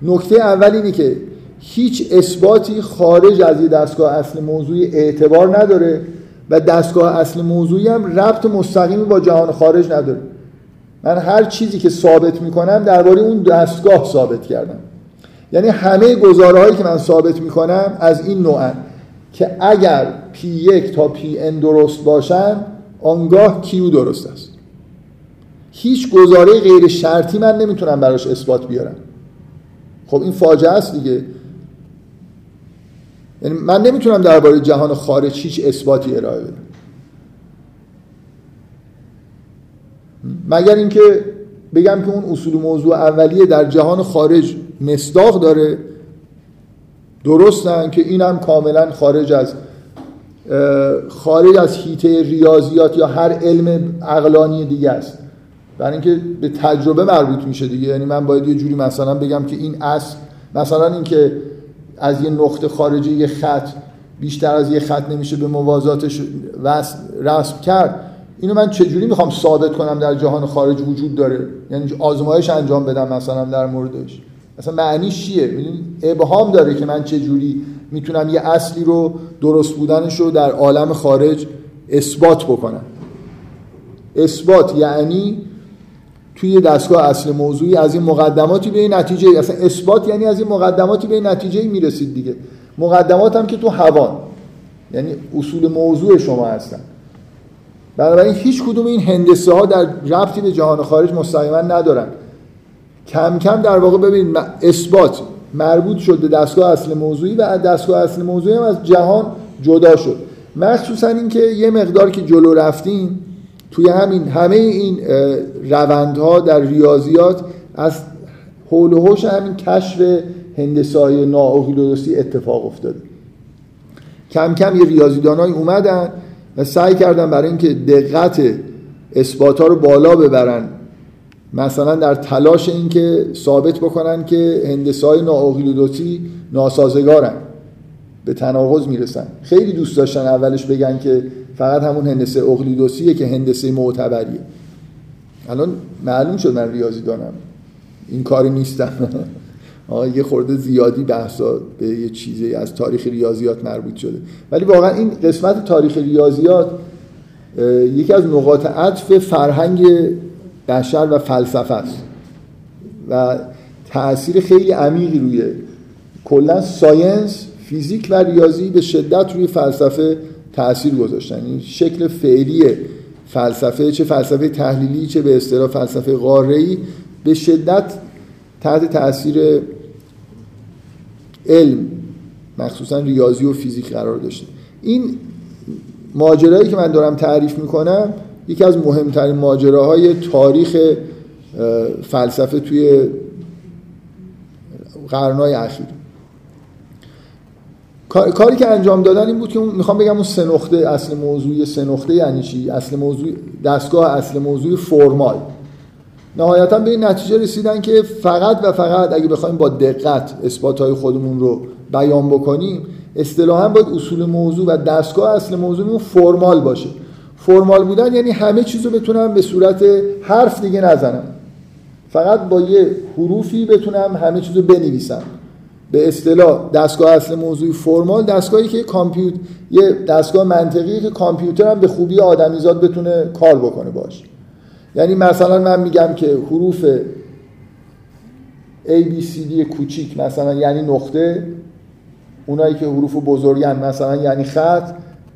نکته اول اینه که هیچ اثباتی خارج از یه دستگاه اصل موضوعی اعتبار نداره و دستگاه اصل موضوعی هم ربط مستقیمی با جهان خارج نداره. من هر چیزی که ثابت می‌کنم درباره اون دستگاه ثابت کردم. یعنی همه گزاره هایی که من ثابت می‌کنم از این نوعن که اگر P1 تا Pn درست باشن آنگاه Q درست است؟ هیچ گزاره غیر شرطی من نمی‌تونم براش اثبات بیارم. خب این فاجعه است دیگه. یعنی من نمی‌تونم درباره جهان خارج هیچ اثباتی ارائه بدم. مگر اینکه بگم که اون اصول موضوع اولیه در جهان خارج مصداق داره؟ درستن که اینم کاملا خارج از خارج از هیته ریاضیات یا هر علم عقلانی دیگه است. برای اینکه به تجربه مربوط میشه دیگه. یعنی من باید یه جوری مثلا بگم که این اصل مثلا اینکه از یه نقطه خارجی یه خط بیشتر از یه خط نمیشه به موازاتش رسم کرد. اینو من چجوری می‌خوام ثابت کنم در جهان خارج وجود داره؟ یعنی آزمایش انجام بدم مثلا در موردش. مثلا معنیش چیه؟ ابهام داره که من چجوری می‌تونم یه اصلی رو درست بودنش رو در عالم خارج اثبات بکنم. اثبات یعنی توی دستگاه اصل موضوعی از این مقدماتی به این نتیجه اصلا اثبات یعنی از این مقدماتی به این نتیجه می‌رسید دیگه. مقدمات هم که تو هوان یعنی اصول موضوع شما هستن. بنابراین هیچ کدوم این هندسه ها در ربطی به جهان خارج مستقیما ندارن. کم کم در واقع ببینید اثبات مربوط شد به دستگاه اصل موضوعی و دستگاه اصل موضوعی هم از جهان جدا شد. مخصوصا اینکه یه مقدار که جلو رفتیم توی همین همه این روندها در ریاضیات از حول و حوش همین کشف هندسای نااقیلودوسی اتفاق افتاده. کم کم یه ریاضیدانایی اومدن و سعی کردن برای اینکه دقت اثبات ها رو بالا ببرن. مثلا در تلاش اینکه ثابت بکنن که هندسه های نااقیلودوسی ناسازگارن به تناقض می‌رسن. خیلی دوست داشتن اولش بگن که فقط همون هندسه اقلیدوسیه که هندسه معتبریه. الان معلوم شد من ریاضی دانم. این کاری نیستم. یه خورده زیادی بحثا به یه چیزی از تاریخ ریاضیات مربوط شده. ولی واقعا این قسمت تاریخ ریاضیات یکی از نقاط عطف فرهنگ بشر و فلسفه است. و تاثیر خیلی عمیقی روی کلا ساینس فیزیک و ریاضی به شدت روی فلسفه تاثیر گذاشتن. این شکل فعلی فلسفه چه فلسفه تحلیلی چه به اصطلاح فلسفه قاره‌ای به شدت تحت تاثیر علم مخصوصا ریاضی و فیزیک قرار داشته. این ماجرایی که من دارم تعریف می‌کنم یکی از مهمترین ماجراهای تاریخ فلسفه توی قرنهای اخیر. کاری که انجام دادن این بود که می‌خوام بگم اون سه اصل موضوعی سه یعنی چی؟ اصل موضوع دستگاه اصل موضوع فرمال. نهایتا به این نتیجه رسیدن که فقط و فقط اگه بخوایم با دقت اثبات های خودمون رو بیان بکنیم اصطلاحا باید اصول موضوع و دستگاه اصل موضوع فرمال باشه. فرمال بودن یعنی همه چیز رو بتونم به صورت حرف دیگه نزنم. فقط با یه حروفی بتونم همه چیز رو بنویسم. به اصطلاح دستگاه اصل موضوعی فرمال دستگاهی که کامپیوتر یه دستگاه منطقی که کامپیوتر هم به خوبی آدمیزاد بتونه کار بکنه باش. یعنی مثلا من میگم که حروف A B C D کوچیک مثلا یعنی نقطه اونایی که حروف بزرگن مثلا یعنی خط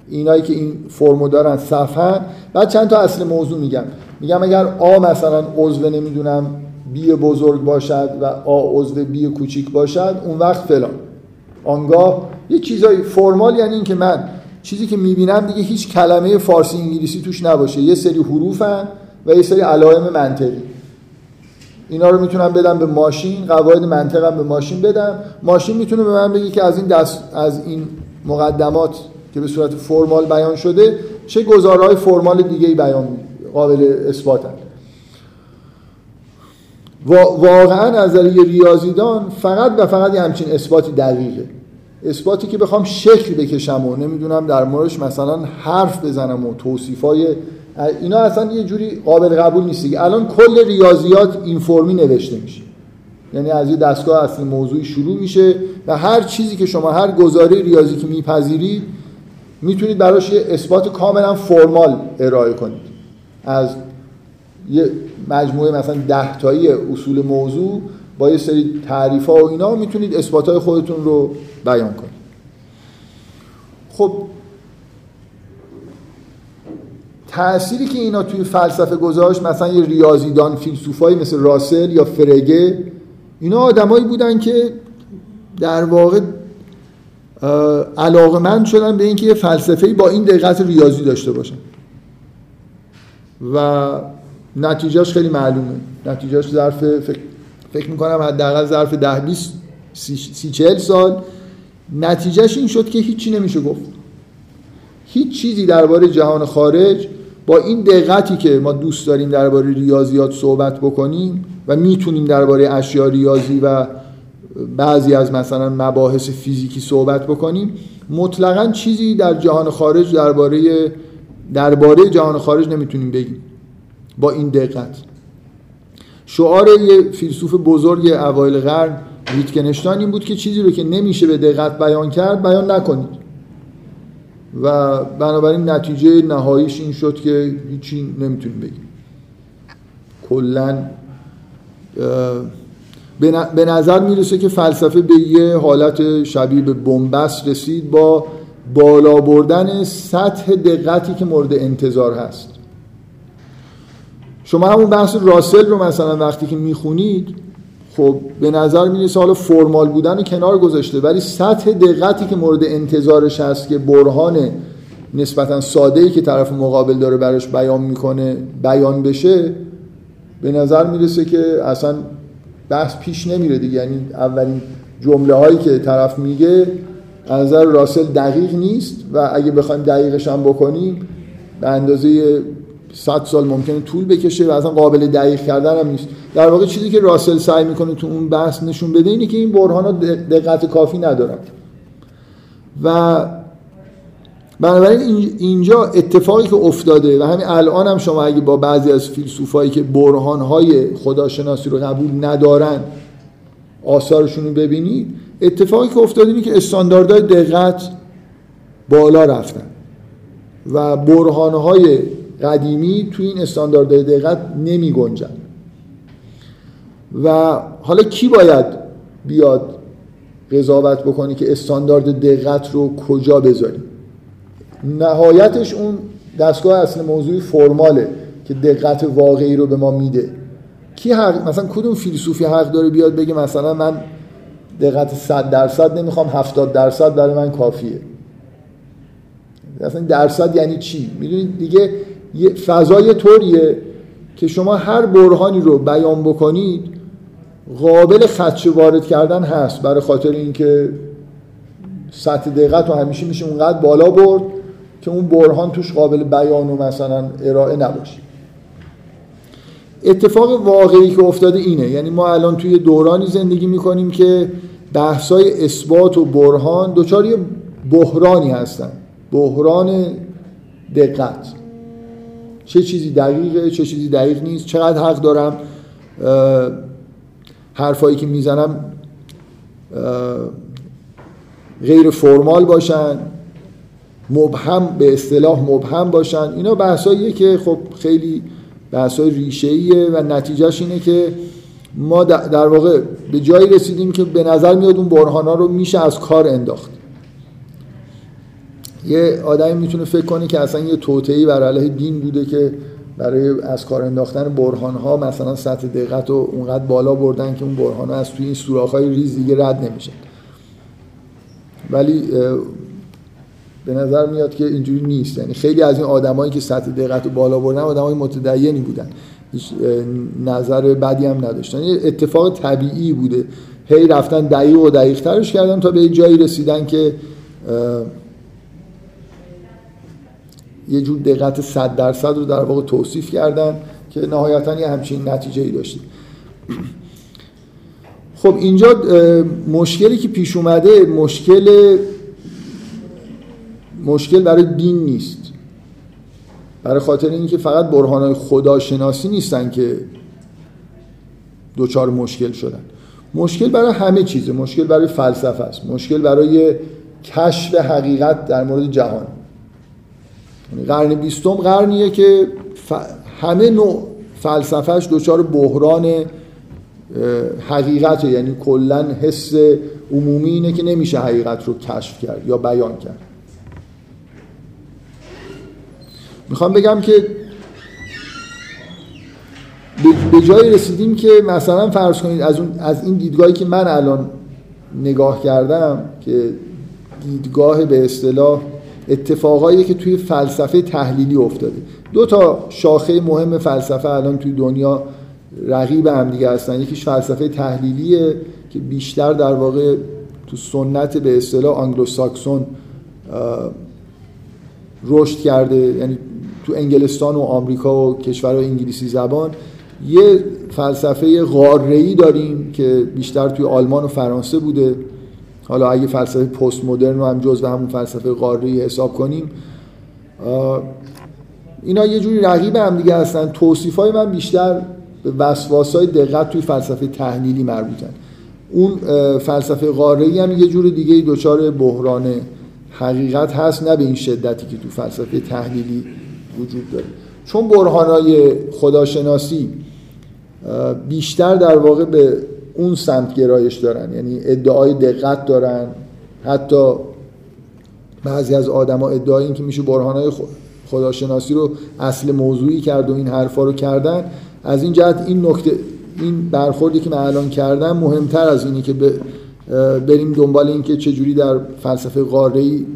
اینایی که این فرمو دارن صفحه بعد چند تا اصل موضوع میگم. میگم اگر آ مثلا عضو نمی‌دونم بی بزرگ باشد و آ عضو بی کوچیک باشد اون وقت فلان. آنگاه یه چیزای فرمال یعنی اینکه من چیزی که می‌بینم دیگه هیچ کلمه فارسی انگلیسی توش نباشه. یه سری حروفن و یه سری علائم منطقی. اینا رو می‌تونم بدم به ماشین قواعد منطقم به ماشین بدم. ماشین می‌تونه به من بگه که از این دست از این مقدمات که به صورت فرمال بیان شده چه گزارهای فرمال دیگه بیان قابل اثباتن. واقعا از نظر ریاضیدان فقط و فقط یه همچین اثباتی دقیقه. اثباتی که بخوام شکل بکشم و نمی‌دونم در موردش مثلا حرف بزنم و توصیفای اینا اصلا یه جوری قابل قبول نیست الان کل ریاضیات این فرمی نوشته میشه. یعنی از یه دستگاه اصلی موضوعی شروع میشه و هر چیزی که شما هر گزاره ریاضی که میپذیرید می‌تونید براش یه اثبات کاملا فرمال ارائه کنید. از یه مجموعه مثلا ده تایی اصول موضوع با یه سری تعریف ها و اینا می‌تونید اثبات های خودتون رو بیان کنید. خب تأثیری که اینا توی فلسفه گذاشت مثلا یه ریاضیدان فیلسوفایی مثل راسل یا فرگه اینا آدمایی بودن که در واقع علاقمند شدن به اینکه یه فلسفه با این دقت ریاضی داشته باشن. و نتیجهش خیلی معلومه. نتیجهش ظرف فکر, فکر می‌کنم حداقل ظرف ده 20 سی چهل سال. نتیجهش این شد که هیچی نمیشه گفت. هیچ چیزی درباره جهان خارج با این دقتی که ما دوست داریم درباره ریاضیات صحبت بکنیم و می‌تونیم درباره اشیاء ریاضی و بعضی از مثلا مباحث فیزیکی صحبت بکنیم مطلقا چیزی در جهان خارج درباره درباره جهان خارج نمی‌تونیم بگیم. با این دقت. شعار یه فیلسوف بزرگ اوایل قرن ویتکنشتاین این بود که چیزی رو که نمیشه به دقت بیان کرد بیان نکنید. و بنابراین نتیجه نهاییش این شد که هیچی نمی‌تونیم بگیم. کلا به نظر می‌رسه که فلسفه به یه حالت شبیه به بنبست رسید با بالا بردن سطح دقتی که مورد انتظار هست. شما همون بحث راسل رو مثلا وقتی که می‌خونید خب به نظر می‌رسه حالا فرمال بودن رو کنار گذاشته ولی سطح دقتی که مورد انتظارش هست که برهان نسبتا ساده ای که طرف مقابل داره براش بیان می‌کنه بیان بشه به نظر می‌رسه که اصلا بحث پیش نمیره دیگه. یعنی اولین جمله هایی که طرف میگه از نظر راسل دقیق نیست و اگه بخوایم دقیقش هم بکنیم به اندازه 100 سال ممکنه طول بکشه و اصلا قابل دقیق کردن هم نیست. در واقع چیزی که راسل سعی می‌کنه تو اون بحث نشون بده اینه که این برهان ها دقت کافی ندارن. و بنابراین اینجا اتفاقی که افتاده و همین الان هم شما اگه با بعضی از فیلسوفایی که برهانهای خداشناسی رو قبول ندارن آثارشون رو ببینید اتفاقی که افتاده اینه که استانداردهای دقت بالا رفتن و برهانهای قدیمی توی این استانداردهای دقت نمی گنجن. و حالا کی باید بیاد قضاوت بکنی که استاندارد دقت رو کجا بذاریم نهایتش اون دستگاه اصل موضوعی فرماله که دقت واقعی رو به ما میده. کی حق مثلا کدوم فیلسوفی حق داره بیاد بگه مثلا من دقت 100 درصد نمی‌خوام 70 درصد برای من کافیه؟ اصلا درصد یعنی چی؟ می‌دونید دیگه فضای طوریه که شما هر برهانی رو بیان بکنید قابل خدشه وارد کردن هست. برای خاطر اینکه سطح دقت رو همیشه میشه اونقدر بالا برد که اون برهان توش قابل بیان و مثلا ارائه نباشه. اتفاق واقعی که افتاده اینه. یعنی ما الان توی دورانی زندگی می‌کنیم که بحثای اثبات و برهان دوچار یه بحرانی هستن. بحران دقت. چه چیزی دقیقه چه چیزی دقیق نیست چقدر حق دارم. حرفایی که می‌زنم غیر فرمال باشن مبهم به اصطلاح مبهم باشن. اینا بحثاییه که خب خیلی بحثای ریشه و نتیجهش اینه که ما در واقع به جایی رسیدیم که به نظر میاد اون برهانا رو میشه از کار انداخت. یه آدمی می‌تونه فکر کنه که اصلا یه توطئه‌ای بر علیه دین بوده که برای از کار انداختن برهان ها مثلا سطح دقت رو اونقدر بالا بردن که اون برهان ها از توی این سوراخ های ریز دیگه رد نمیشه. ولی به نظر میاد که اینجوری نیست. یعنی خیلی از این آدمایی که سطح دقت رو بالا بردن آدمای متدینی بودن. نظر بدی هم نداشتن. یه اتفاق طبیعی بوده. هی رفتن دقیق و دقیق ترش کردن تا به جایی رسیدن که یه جور دقت صد درصد رو در واقع توصیف کردن که نهایتا یه همچین نتیجه ای داشته خب اینجا مشکلی که پیش اومده مشکل مشکل برای دین نیست. برای خاطر اینکه فقط برهانهای خداشناسی نیستن که دوچار مشکل شدن. مشکل برای همه چیزه. مشکل برای فلسفه است. مشکل برای کشف حقیقت در مورد جهان. قرن بیستم قرنیه که همه نوع فلسفهش دچار بحران حقیقت یعنی کلا حس عمومی اینه که نمیشه حقیقت رو کشف کرد یا بیان کرد. می‌خوام بگم که به جایی رسیدیم که مثلا فرض کنید از, اون از این دیدگاهی که من الان نگاه کردم که دیدگاه به اصطلاح اتفاقایی که توی فلسفه تحلیلی افتاده. دو تا شاخه مهم فلسفه الان توی دنیا رقیب هم دیگه هستن. یکیش فلسفه تحلیلیه که بیشتر در واقع تو سنت به اصطلاح آنگلو ساکسون رشد کرده. یعنی تو انگلستان و آمریکا و کشورهای انگلیسی زبان یه فلسفه غاره‌ای داریم که بیشتر توی آلمان و فرانسه بوده. حالا اگه فلسفه پست مدرن رو هم جز همون فلسفه قاره حساب کنیم اینا یه جوری رقیب هم دیگه هستن. توصیف های من بیشتر به وسواس های دقت توی فلسفه تحلیلی مربوطن. اون فلسفه قاره هم یه جور دیگه دچار بحران حقیقت هست نه به این شدتی که تو فلسفه تحلیلی وجود داره. چون برهانای خداشناسی بیشتر در واقع به اون سمت گرایش دارن. یعنی ادعای دقت دارن. حتی بعضی از آدما ادعای این که میشه برهانهای خداشناسی رو اصل موضوعی کرد و این حرفا رو کردن. از این جهت این نکته این برخوردی که من الان کردم مهمتر از اینی که بریم دنبال این که چجوری در فلسفه قاره‌ای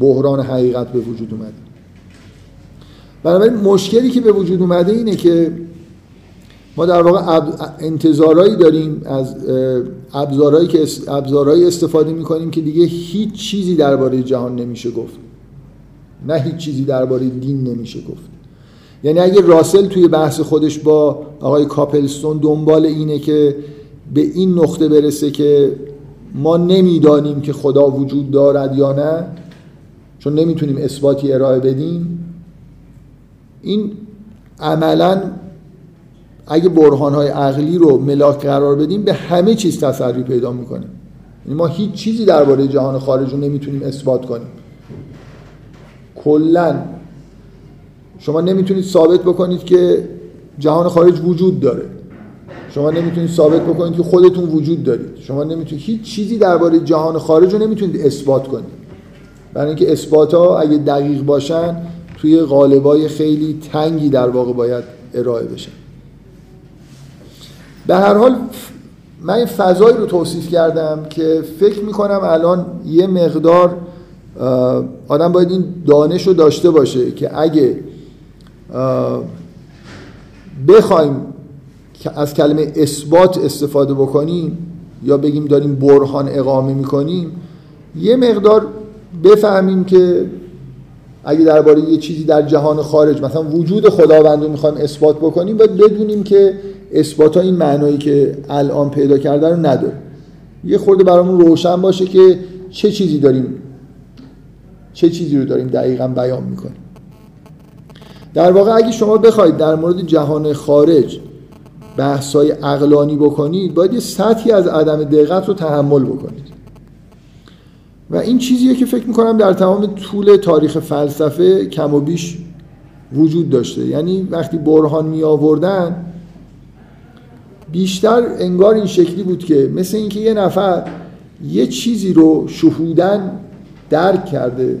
بحران حقیقت به وجود اومده. بنابراین مشکلی که به وجود اومده اینه که ما در واقع انتظارایی داریم از ابزارهایی که ابزارهایی استفاده می‌کنیم که دیگه هیچ چیزی درباره جهان نمیشه گفت. نه هیچ چیزی درباره دین نمیشه گفت. یعنی اگه راسل توی بحث خودش با آقای کاپلستون دنبال اینه که به این نقطه برسه که ما نمی‌دانیم که خدا وجود دارد یا نه چون نمی‌تونیم اثباتی ارائه بدیم این عملا اگه برهانهای عقلی رو ملاک قرار بدیم به همه چیز تسری پیدا می‌کنیم. یعنی ما هیچ چیزی درباره جهان خارج رو نمی‌تونیم اثبات کنیم. کلا. شما نمی‌تونید ثابت بکنید که جهان خارج وجود داره. شما نمی‌تونید ثابت بکنید که خودتون وجود دارید. شما نمی‌تونید هیچ چیزی درباره جهان خارج رو نمی‌تونید اثبات کنید. برای اینکه اثبات ها اگه دقیق باشن توی قالبای خیلی تنگی در واقع باید ارائه بشن به هر حال من این فضایی رو توصیف کردم که فکر می‌کنم الان یه مقدار آدم باید این دانش رو داشته باشه که اگه بخوایم از کلمه اثبات استفاده بکنیم یا بگیم داریم برهان اقامه می‌کنیم یه مقدار بفهمیم که اگه درباره یه چیزی در جهان خارج مثلا وجود خداوند رو می‌خوایم اثبات بکنیم باید بدونیم که اثبات ها این معنایی که الان پیدا کرده رو نداره. یه خورده برامون روشن باشه که چه چیزی داریم چه چیزی رو داریم دقیقا بیان می‌کنیم. در واقع اگه شما بخواید در مورد جهان خارج بحثای اقلانی بکنید باید یه سطحی از عدم دقت رو تحمل بکنید. و این چیزیه که فکر می‌کنم در تمام طول تاریخ فلسفه کم و بیش وجود داشته. یعنی وقتی برهان می آوردن بیشتر انگار این شکلی بود که مثل اینکه یه نفر یه چیزی رو شهودن درک کرده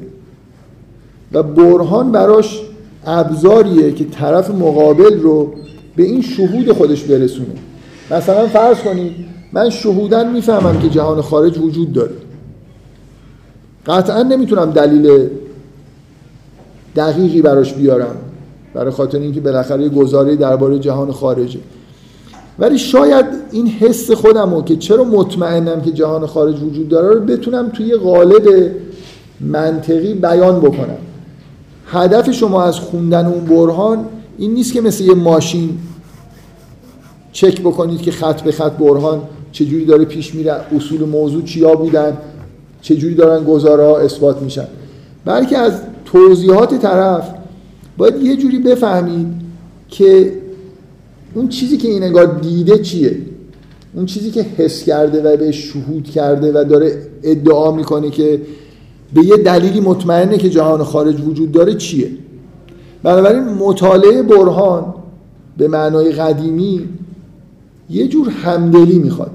و برهان براش ابزاریه که طرف مقابل رو به این شهود خودش برسونه. مثلا فرض کنید من شهودن می‌فهمم که جهان خارج وجود داره. قطعا نمی‌تونم دلیل دقیقی براش بیارم برای خاطر اینکه بالاخره یه گزاره درباره جهان خارجه. ولی شاید این حس خودم رو که چرا مطمئنم که جهان خارج وجود داره رو بتونم توی قالب منطقی بیان بکنم. هدف شما از خوندن اون برهان این نیست که مثل یه ماشین چک بکنید که خط به خط برهان چجوری داره پیش میره اصول موضوع چیا بودن چجوری دارن گزاره ها اثبات میشن. بلکه از توضیحات طرف باید یه جوری بفهمید که اون چیزی که این انگار دیده چیه؟ اون چیزی که حس کرده و به شهود کرده و داره ادعا می‌کنه که به یه دلیلی مطمئنه که جهان خارج وجود داره چیه؟ بنابراین مطالعه برهان به معنای قدیمی یه جور همدلی می‌خواد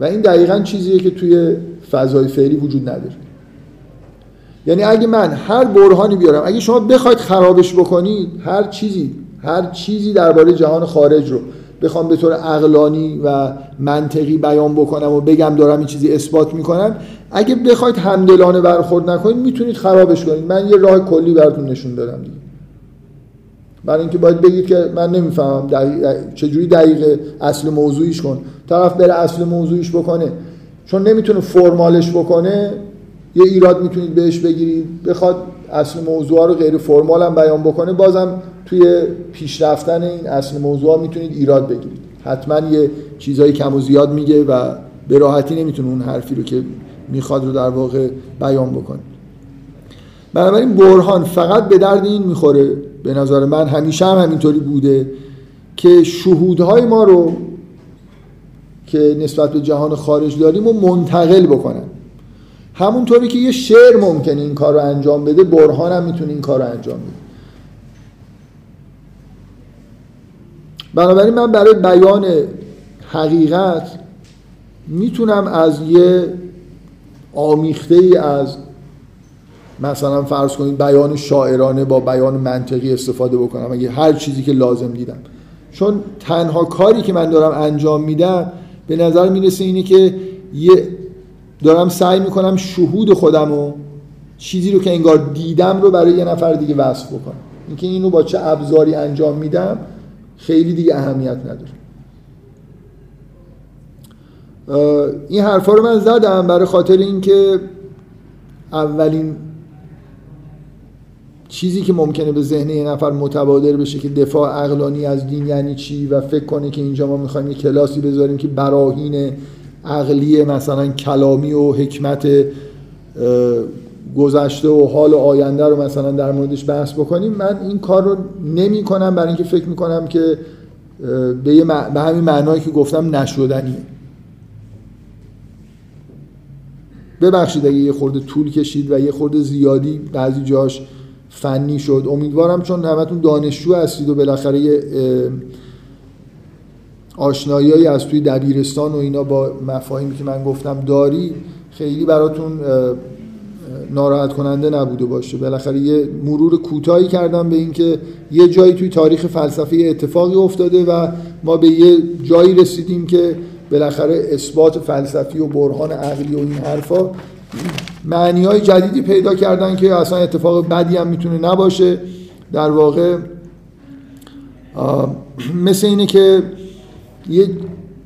و این دقیقا چیزیه که توی فضای فعلی وجود نداره. یعنی اگه من هر برهانی بیارم اگه شما بخواید خرابش بکنید هر چیزی هر چیزی درباره جهان خارج رو بخوام به طور اقلانی و منطقی بیان بکنم و بگم دارم این چیزی اثبات می‌کنم اگه بخواید همدلانه برخورد نکنید می‌تونید خرابش کنید. من یه راه کلی براتون نشون دادم دیگه. برای اینکه باید بگید که من نمی‌فهمم دقیق چجوری دقیق اصل موضوعیش کن. طرف بره اصل موضوعیش بکنه. چون نمی‌تونه فرمالش بکنه یه ایراد می‌تونید بهش بگیرید. بخواد اصل موضوع رو غیر فرمال هم بیان بکنه بازم توی پیشرفتن این اصل موضوع می‌تونید ایراد بگیرید. حتما یه چیزایی کم و زیاد میگه و به راحتی نمی‌تونه اون حرفی رو که می‌خواد رو در واقع بیان بکنه. بنابراین برهان فقط به درد این می‌خوره به نظر من همیشه هم همینطوری بوده که شهودهای ما رو که نسبت به جهان خارج داریم و منتقل بکنن. همونطوری که یه شعر ممکنه این کار رو انجام بده برهان هم می‌تونه این کار رو انجام بده. بنابراین من برای بیان حقیقت می‌تونم از یه آمیخته ای از مثلا فرض کنید بیان شاعرانه با بیان منطقی استفاده بکنم اگه هر چیزی که لازم دیدم. چون تنها کاری که من دارم انجام میدم به نظر می‌رسه اینه که یه دارم سعی می‌کنم شهود خودم و چیزی رو که انگار دیدم رو برای یه نفر دیگه وصف بکنم. اینکه اینو با چه ابزاری انجام میدم خیلی دیگه اهمیت نداره. این حرفا رو من زدم برای خاطر اینکه اولین چیزی که ممکنه به ذهن یه نفر متبادر بشه که دفاع اقلانی از دین یعنی چی و فکر کنه که اینجا ما می‌خوایم یه کلاسی بذاریم که براهین عقلی مثلا کلامی و حکمت گذشته و حال و آینده رو مثلا در موردش بحث بکنیم. من این کار رو نمی کنم برای اینکه فکر می‌کنم که به, به همین معنایی که گفتم نشدنیه. ببخشید اگه یه خورده طول کشید و یه خورده زیادی بعضی جاش فنی شد. امیدوارم چون همتون دانشجو هستید و بالاخره یه آشنایی از توی دبیرستان و اینا با مفاهیمی که من گفتم داری خیلی براتون ناراحت کننده نبوده باشه. بالاخره یه مرور کوتاهی کردم به اینکه یه جایی توی تاریخ فلسفه اتفاقی افتاده و ما به یه جایی رسیدیم که بالاخره اثبات فلسفی و برهان عقلی و این حرفا معنی های جدیدی پیدا کردن که اصلا اتفاق بدی هم می‌تونه نباشه. در واقع مثل اینه که یه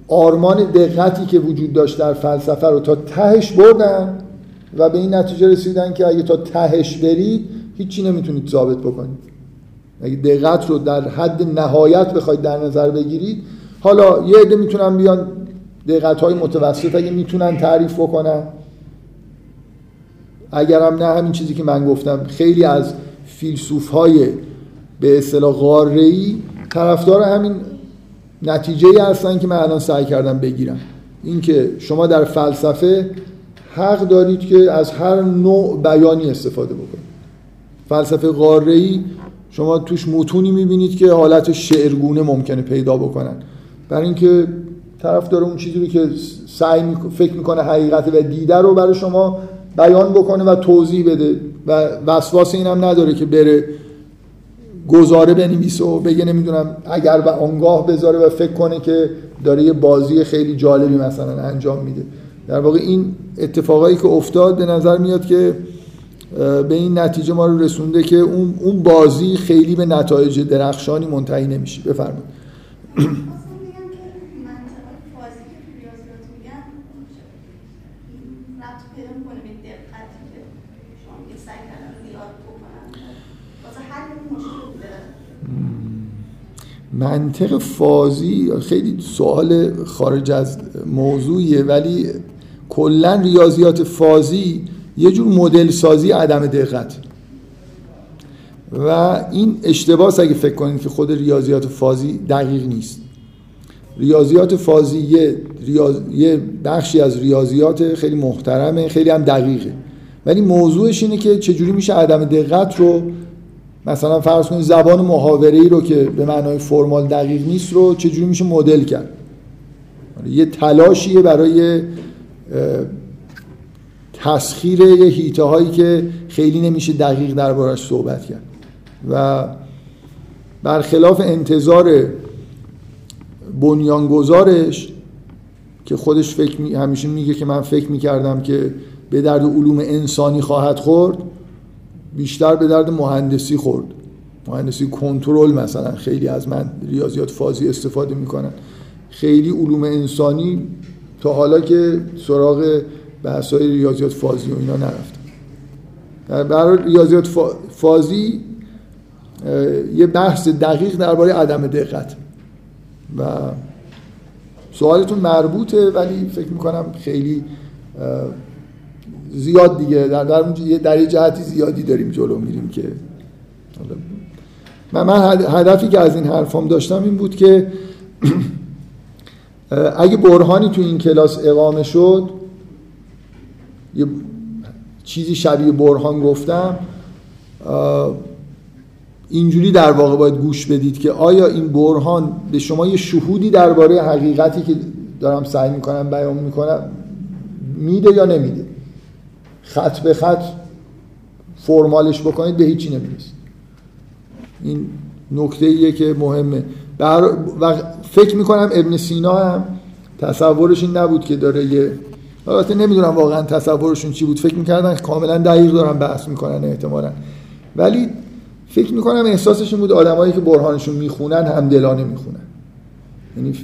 آرمان دقتی که وجود داشت در فلسفه رو تا تهش بردن و به این نتیجه رسیدن که اگه تا تهش برید هیچی نمی‌تونید ثابت بکنید. اگه دقت رو در حد نهایت بخواید در نظر بگیرید حالا یه عده می‌تونن بیان دقت های متوسط اگه می‌تونن تعریف بکنن. اگرم نه همین چیزی که من گفتم. خیلی از فیلسوف های به اصطلاح غاره‌ای طرفدار همین نتیجه ای هستن که من الان سعی کردم بگیرم. اینکه شما در فلسفه حق دارید که از هر نوع بیانی استفاده بکنید. فلسفه قاره شما توش متونی می‌بینید که حالت شعرگونه ممکنه پیدا بکنن. برای اینکه طرف داره اون چیزی رو که سعی فکر می‌کنه حقیقت و دیده رو برای شما بیان بکنه و توضیح بده و وسواس این هم نداره که بره گزاره بنویسه و بگه نمی‌دونم اگر و آنگاه بذاره و فکر کنه که داره یه بازی خیلی جالبی مثلا انجام میده. در واقع این اتفاقایی که افتاد به نظر میاد که به این نتیجه ما رو رسونده که اون بازی خیلی به نتایج درخشانی منتهی نمیشه. بفرمایید. منطق فازی خیلی سوال خارج از موضوعیه ولی کلا ریاضیات فازی یه جور مدل سازی عدم دقت. و این اشتباه اگه فکر کنید که خود ریاضیات فازی دقیق نیست. ریاضیات فازی یه, یه بخشی از ریاضیات خیلی محترمه خیلی هم دقیقه. ولی موضوعش اینه که چجوری میشه عدم دقت رو مثلا فرض کنید زبان محاوره ای رو که به معنای فرمال دقیق نیست رو چجوری میشه مدل کرد؟ یه تلاشیه برای تسخیر یه هیته هایی که خیلی نمیشه دقیق دربارش صحبت کرد. و برخلاف انتظار بنیانگذارش که خودش فکر می... همیشه میگه که من فکر می‌کردم که به درد علوم انسانی خواهد خورد بیشتر به درد مهندسی خورد. مهندسی کنترل مثلا خیلی از من ریاضیات فازی استفاده می‌کنن. خیلی علوم انسانی تا حالا که سراغ بحثای ریاضیات فازی و اینا نرفتم. برای ریاضیات فازی یه بحث دقیق درباره عدم دقت. و سوالتون مربوطه ولی فکر می‌کنم خیلی زیاد دیگه. در, در, در یه جهتی زیادی داریم جلو میریم که من, من هدفی که از این حرفام داشتم این بود که اگه برهانی تو این کلاس اقامه شد یه چیزی شبیه برهان گفتم اینجوری در واقع باید گوش بدید که آیا این برهان به شما یه شهودی درباره حقیقتی که دارم سعی می‌کنم بیان می‌کنم میده یا نمیده؟ خط به خط فرمالش بکنید به هیچی نمی‌رسید این نکته ایه که مهمه. و فکر می‌کنم ابن سینا هم تصورش این نبود که داره یه البته نمی‌دونم واقعا تصورشون چی بود. فکر می‌کردن کاملا دقیق دارن بحث می‌کنن احتمالا. ولی فکر می‌کنم احساسش این بود آدمایی که برهانشون می‌خونن همدلانه می‌خونن. یعنی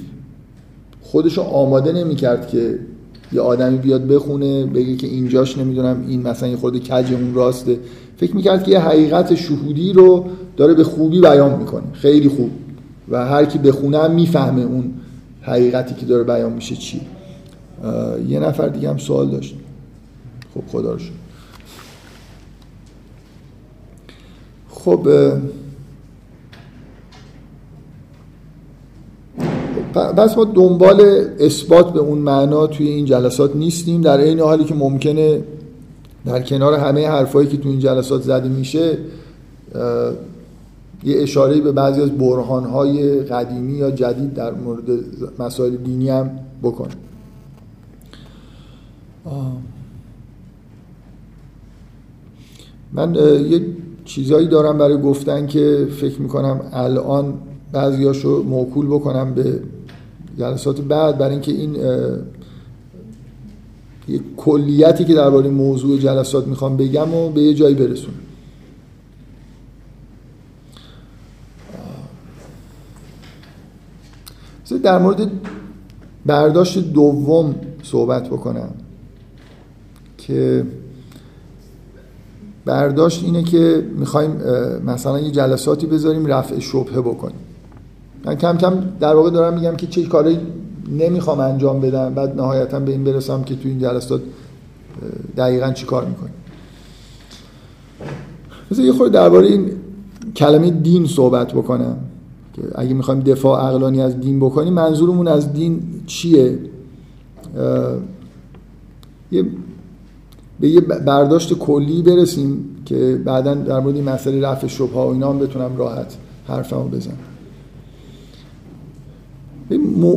خودشو آماده نمی‌کرد که یه آدمی بیاد بخونه بگه که اینجاش نمی‌دونم این مثلا یه خورده کج اون راسته. فکر می‌کرد که یه حقیقت شهودی رو داره به خوبی بیان می‌کنه. خیلی خوب. و هر کی بخونه هم می‌فهمه اون حقیقتی که داره بیان میشه چی. یه نفر دیگه هم سوال داشت. خب خدا رو خب پس ما دنبال اثبات به اون معنا توی این جلسات نیستیم. در این حالی که ممکنه در کنار همه حرفایی که توی این جلسات زده میشه یه اشاره به بعضی از برهانهای قدیمی یا جدید در مورد مسائل دینی هم بکنه من یه چیزایی دارم برای گفتن که فکر می‌کنم الان بعضیاشو موکول بکنم به جلسات بعد برای اینکه این یه کلیتی که درباره موضوع جلسات می‌خوام بگم و به یه جایی برسونم. در مورد برداشت دوم صحبت بکنم که برداشت اینه که می‌خوایم مثلا یه جلساتی بذاریم رفع شبهه بکنیم. من کم کم در واقع دارم میگم که چه کاری نمی‌خوام انجام بدم بعد نهایتا به این برسم که تو این جلسات دقیقا چی کار می‌کنیم مثلا یه خورده درباره این کلمه دین صحبت بکنم که اگه می‌خوایم دفاع عقلانی از دین بکنیم منظورمون از دین چیه؟ یه به یه برداشت کلی برسیم که بعدا در مورد این مسئله رفع شبه و اینا هم بتونم راحت حرفمو بزنم.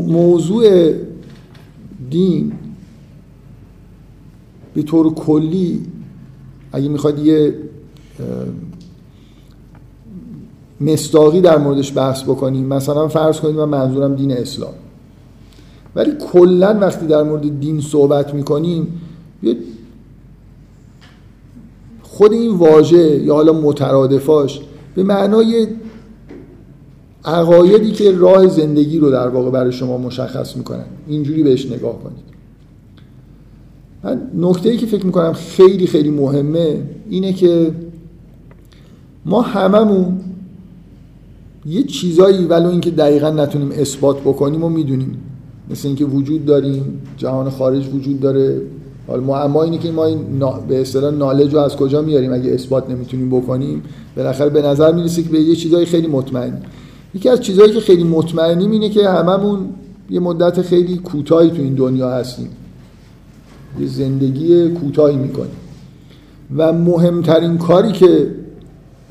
موضوع دین به طور کلی اگه می‌خواد یه مستاقی در موردش بحث بکنیم مثلا فرض کنیم من منظورم دین اسلام. ولی کلا وقتی در مورد دین صحبت می‌کنیم خود این واژه یا حالا مترادفاش به معنای عقایدی که راه زندگی رو در واقع برای شما مشخص می‌کنن. اینجوری بهش نگاه کنید. من نکته ای که فکر می‌کنم خیلی خیلی مهمه اینه که ما هممون یه چیزایی ولو اینکه دقیقا نتونیم اثبات بکنیم و می‌دونیم. مثل اینکه وجود داریم جهان خارج وجود داره. حالا معما اینه که ما این به اصطلاح نالج رو از کجا میاریم؟ اگه اثبات نمی‌تونیم بکنیم بالاخره به نظر می‌رسه که به یه چیزای خیلی مطمئن. یکی از چیزهایی که خیلی مطمئنیم اینه که هممون یه مدت خیلی کوتاهی تو این دنیا هستیم. یه زندگی کوتاهی می‌کنیم. و مهمترین کاری که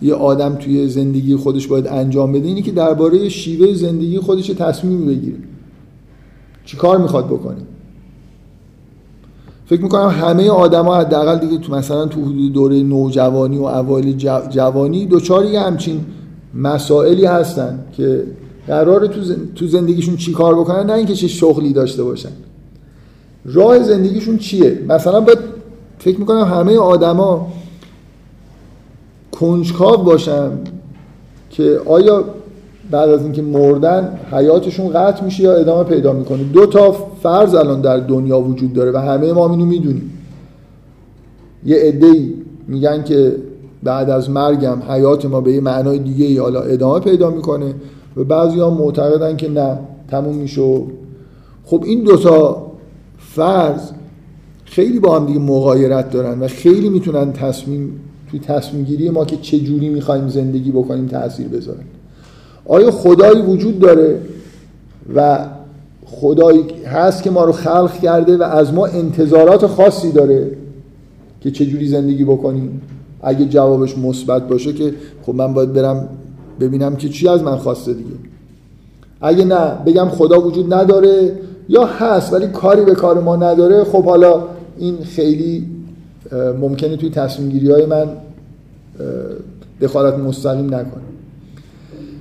یه آدم توی زندگی خودش باید انجام بده اینه که درباره شیوه زندگی خودش تصمیم بگیره. چی کار می‌خواد بکنه؟ فکر می‌کنم همه آدما حداقل دیگه تو مثلا تو حدود دوره نوجوانی و اوایل جوانی دوچار یه همچین مسائلی هستن که قرار تو, زندگیشون چی کار بکنن نه اینکه چه شغلی داشته باشن. راه زندگیشون چیه؟ مثلا باید فکر می‌کنم همه آدما کنجکاو باشن که آیا بعد از اینکه مردن حیاتشون قطع میشه یا ادامه پیدا می‌کنه. دو تا فرض الان در دنیا وجود داره و همه ما اینو می‌دونیم. یه عده‌ای میگن که بعد از مرگم حیات ما به یه معنای دیگه ای حالا ادامه پیدا می‌کنه و بعضی ها معتقدن که نه تموم میشه. خب این دوتا فرض خیلی با هم دیگه مغایرت دارن و خیلی می‌تونن تصمیم توی تصمیم گیری ما که چه جوری می‌خوایم زندگی بکنیم تاثیر بذارن. آیا خدایی وجود داره و خدایی هست که ما رو خلق کرده و از ما انتظارات خاصی داره که چه جوری زندگی بکنیم؟ اگه جوابش مثبت باشه که خب من باید برم ببینم که چی از من خواسته دیگه. اگه نه بگم خدا وجود نداره یا هست ولی کاری به کار ما نداره خب حالا این خیلی ممکنه توی تصمیم گیری های من دخالت مستقیم نکنه.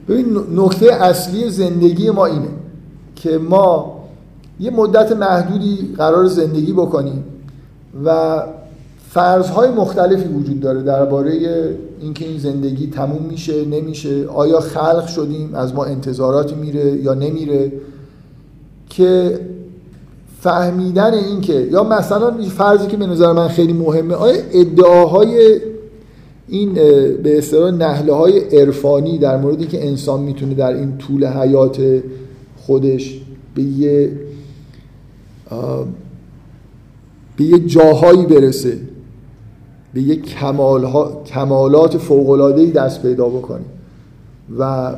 ببین نکته اصلی زندگی ما اینه که ما یه مدت محدودی قرار زندگی بکنیم و فرضهای مختلفی وجود داره درباره اینکه این زندگی تموم میشه نمیشه آیا خلق شدیم از ما انتظاراتی میره یا نمیره که فهمیدن اینکه یا مثلا فرضی که به نظر من خیلی مهمه آیا ادعاهای این به اصطلاح نهله های عرفانی در موردی که انسان می‌تونه در این طول حیات خودش به یه به یه جاهایی برسه؟ به یه کمال ها، کمالات دست پیدا بکنه و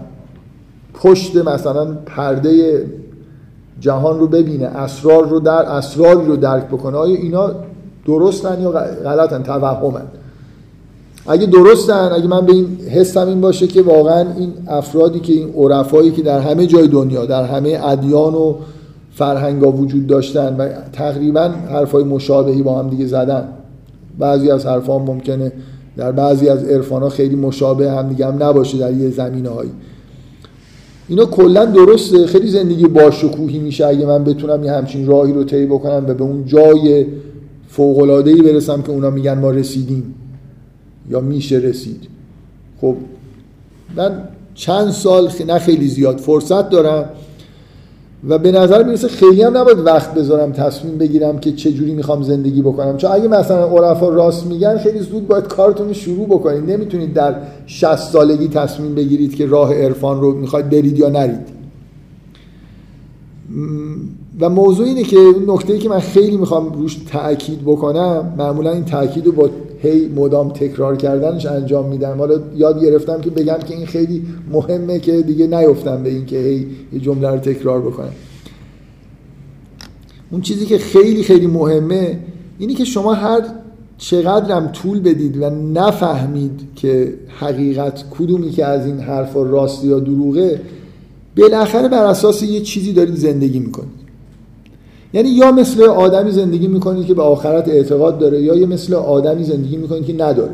پشت مثلا پرده جهان رو ببینه اسرار رو در اسراری رو درک بکنه آیا اینا درستن یا غلطن؟ توهمن. اگه درستن اگه من به این حسم این باشه که واقعا این افرادی که این عرفایی که در همه جای دنیا در همه ادیان و فرهنگا وجود داشتن و تقریبا حرفای مشابهی با هم دیگه زدن بعضی از حرفا ممکنه در بعضی از عرفان خیلی مشابه هم دیگه هم نباشه در یه زمینه هایی اینا کلا درسته خیلی زندگی باشکوهی میشه. اگه من بتونم یه همچین راهی رو طی بکنم و به اون جای فوق العاده برسم که اونا میگن ما رسیدیم. یا میشه رسید. خب من چند سال نه خیلی زیاد فرصت دارم. و به نظر می‌رسه خیلی هم نباید وقت بذارم تصمیم بگیرم که چه جوری می‌خوام زندگی بکنم. چون اگه مثلا عرفا راست میگن خیلی زود باید کارتون رو شروع بکنید. نمی‌تونید در 60 سالگی تصمیم بگیرید که راه عرفان رو می‌خواید برید یا نرید. و موضوع اینه که نکته که من خیلی می‌خوام روش تاکید بکنم معمولا این تاکید رو با هی مدام تکرار کردنش انجام میدم. حالا یاد گرفتم که بگم که این خیلی مهمه که دیگه نیفتم به این که هی یه جمله رو تکرار بکنم. اون چیزی که خیلی خیلی مهمه اینی که شما هر چقدرم طول بدید و نفهمید که حقیقت کدومی که از این حرفا راست یا دروغه بالاخره بر اساس یه چیزی دارید زندگی می‌کنید. یعنی یا مثل آدمی زندگی می‌کنید که به آخرت اعتقاد داره یا یه مثل آدمی زندگی می‌کنید که نداره.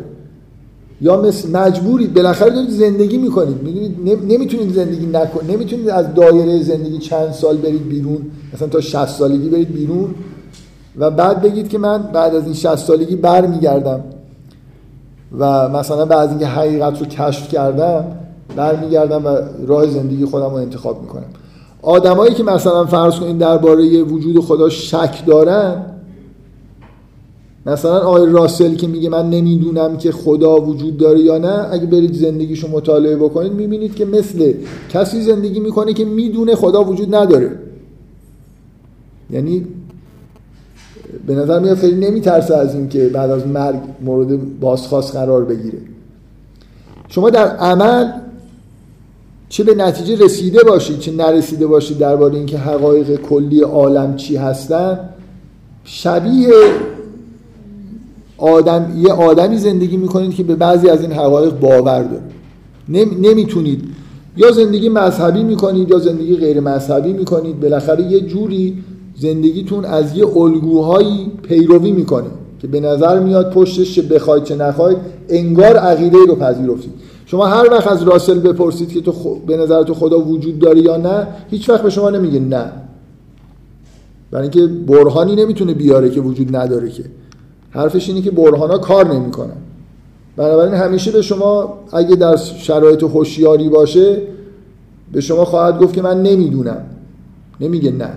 یا مثل مجبورید بالاخره دارید زندگی می‌کنید. می‌دونید؟ نمی‌تونید زندگی نکنید نمی‌تونید از دایره زندگی چند سال برید بیرون مثلا تا 60 سالگی برید بیرون و بعد بگید که من بعد از این 60 سالگی برمیگردم و مثلا بعد از اینکه حقیقت رو کشف کردم برمیگردم و راه زندگی خودم رو انتخاب می‌کنم. آدمایی که مثلا فرض کنید درباره وجود خدا شک دارن مثلا آقای راسل که میگه من نمی‌دونم که خدا وجود داره یا نه اگه برید زندگیشو مطالعه بکنید می‌بینید که مثل کسی زندگی می‌کنه که می‌دونه خدا وجود نداره. یعنی به نظر میاد خیلی نمیترسه از این که بعد از مرگ مورد بازخواست قرار بگیره. شما در عمل چه به نتیجه رسیده باشید چه نرسیده باشید درباره اینکه حقایق کلی عالم چی هستن شبیه آدم یه آدمی زندگی می‌کنید که به بعضی از این حقایق باور داره نمی‌تونید. یا زندگی مذهبی می‌کنید یا زندگی غیر مذهبی می‌کنید. بالاخره یه جوری زندگیتون از یه الگوهایی پیروی می‌کنه که به نظر میاد پشتش چه بخواید چه نخواید انگار عقیده رو پذیرفتید. شما هر وقت از راسل بپرسید که تو به نظر تو خدا وجود داره یا نه هیچ وقت به شما نمیگه نه. برای اینکه برهانی نمی‌تونه بیاره که وجود نداره که. حرفش اینه که برهانا کار نمی‌کنن. بنابراین همیشه به شما اگه در شرایط هوشیاری باشه به شما خواهد گفت که من نمی‌دونم. نمیگه نه.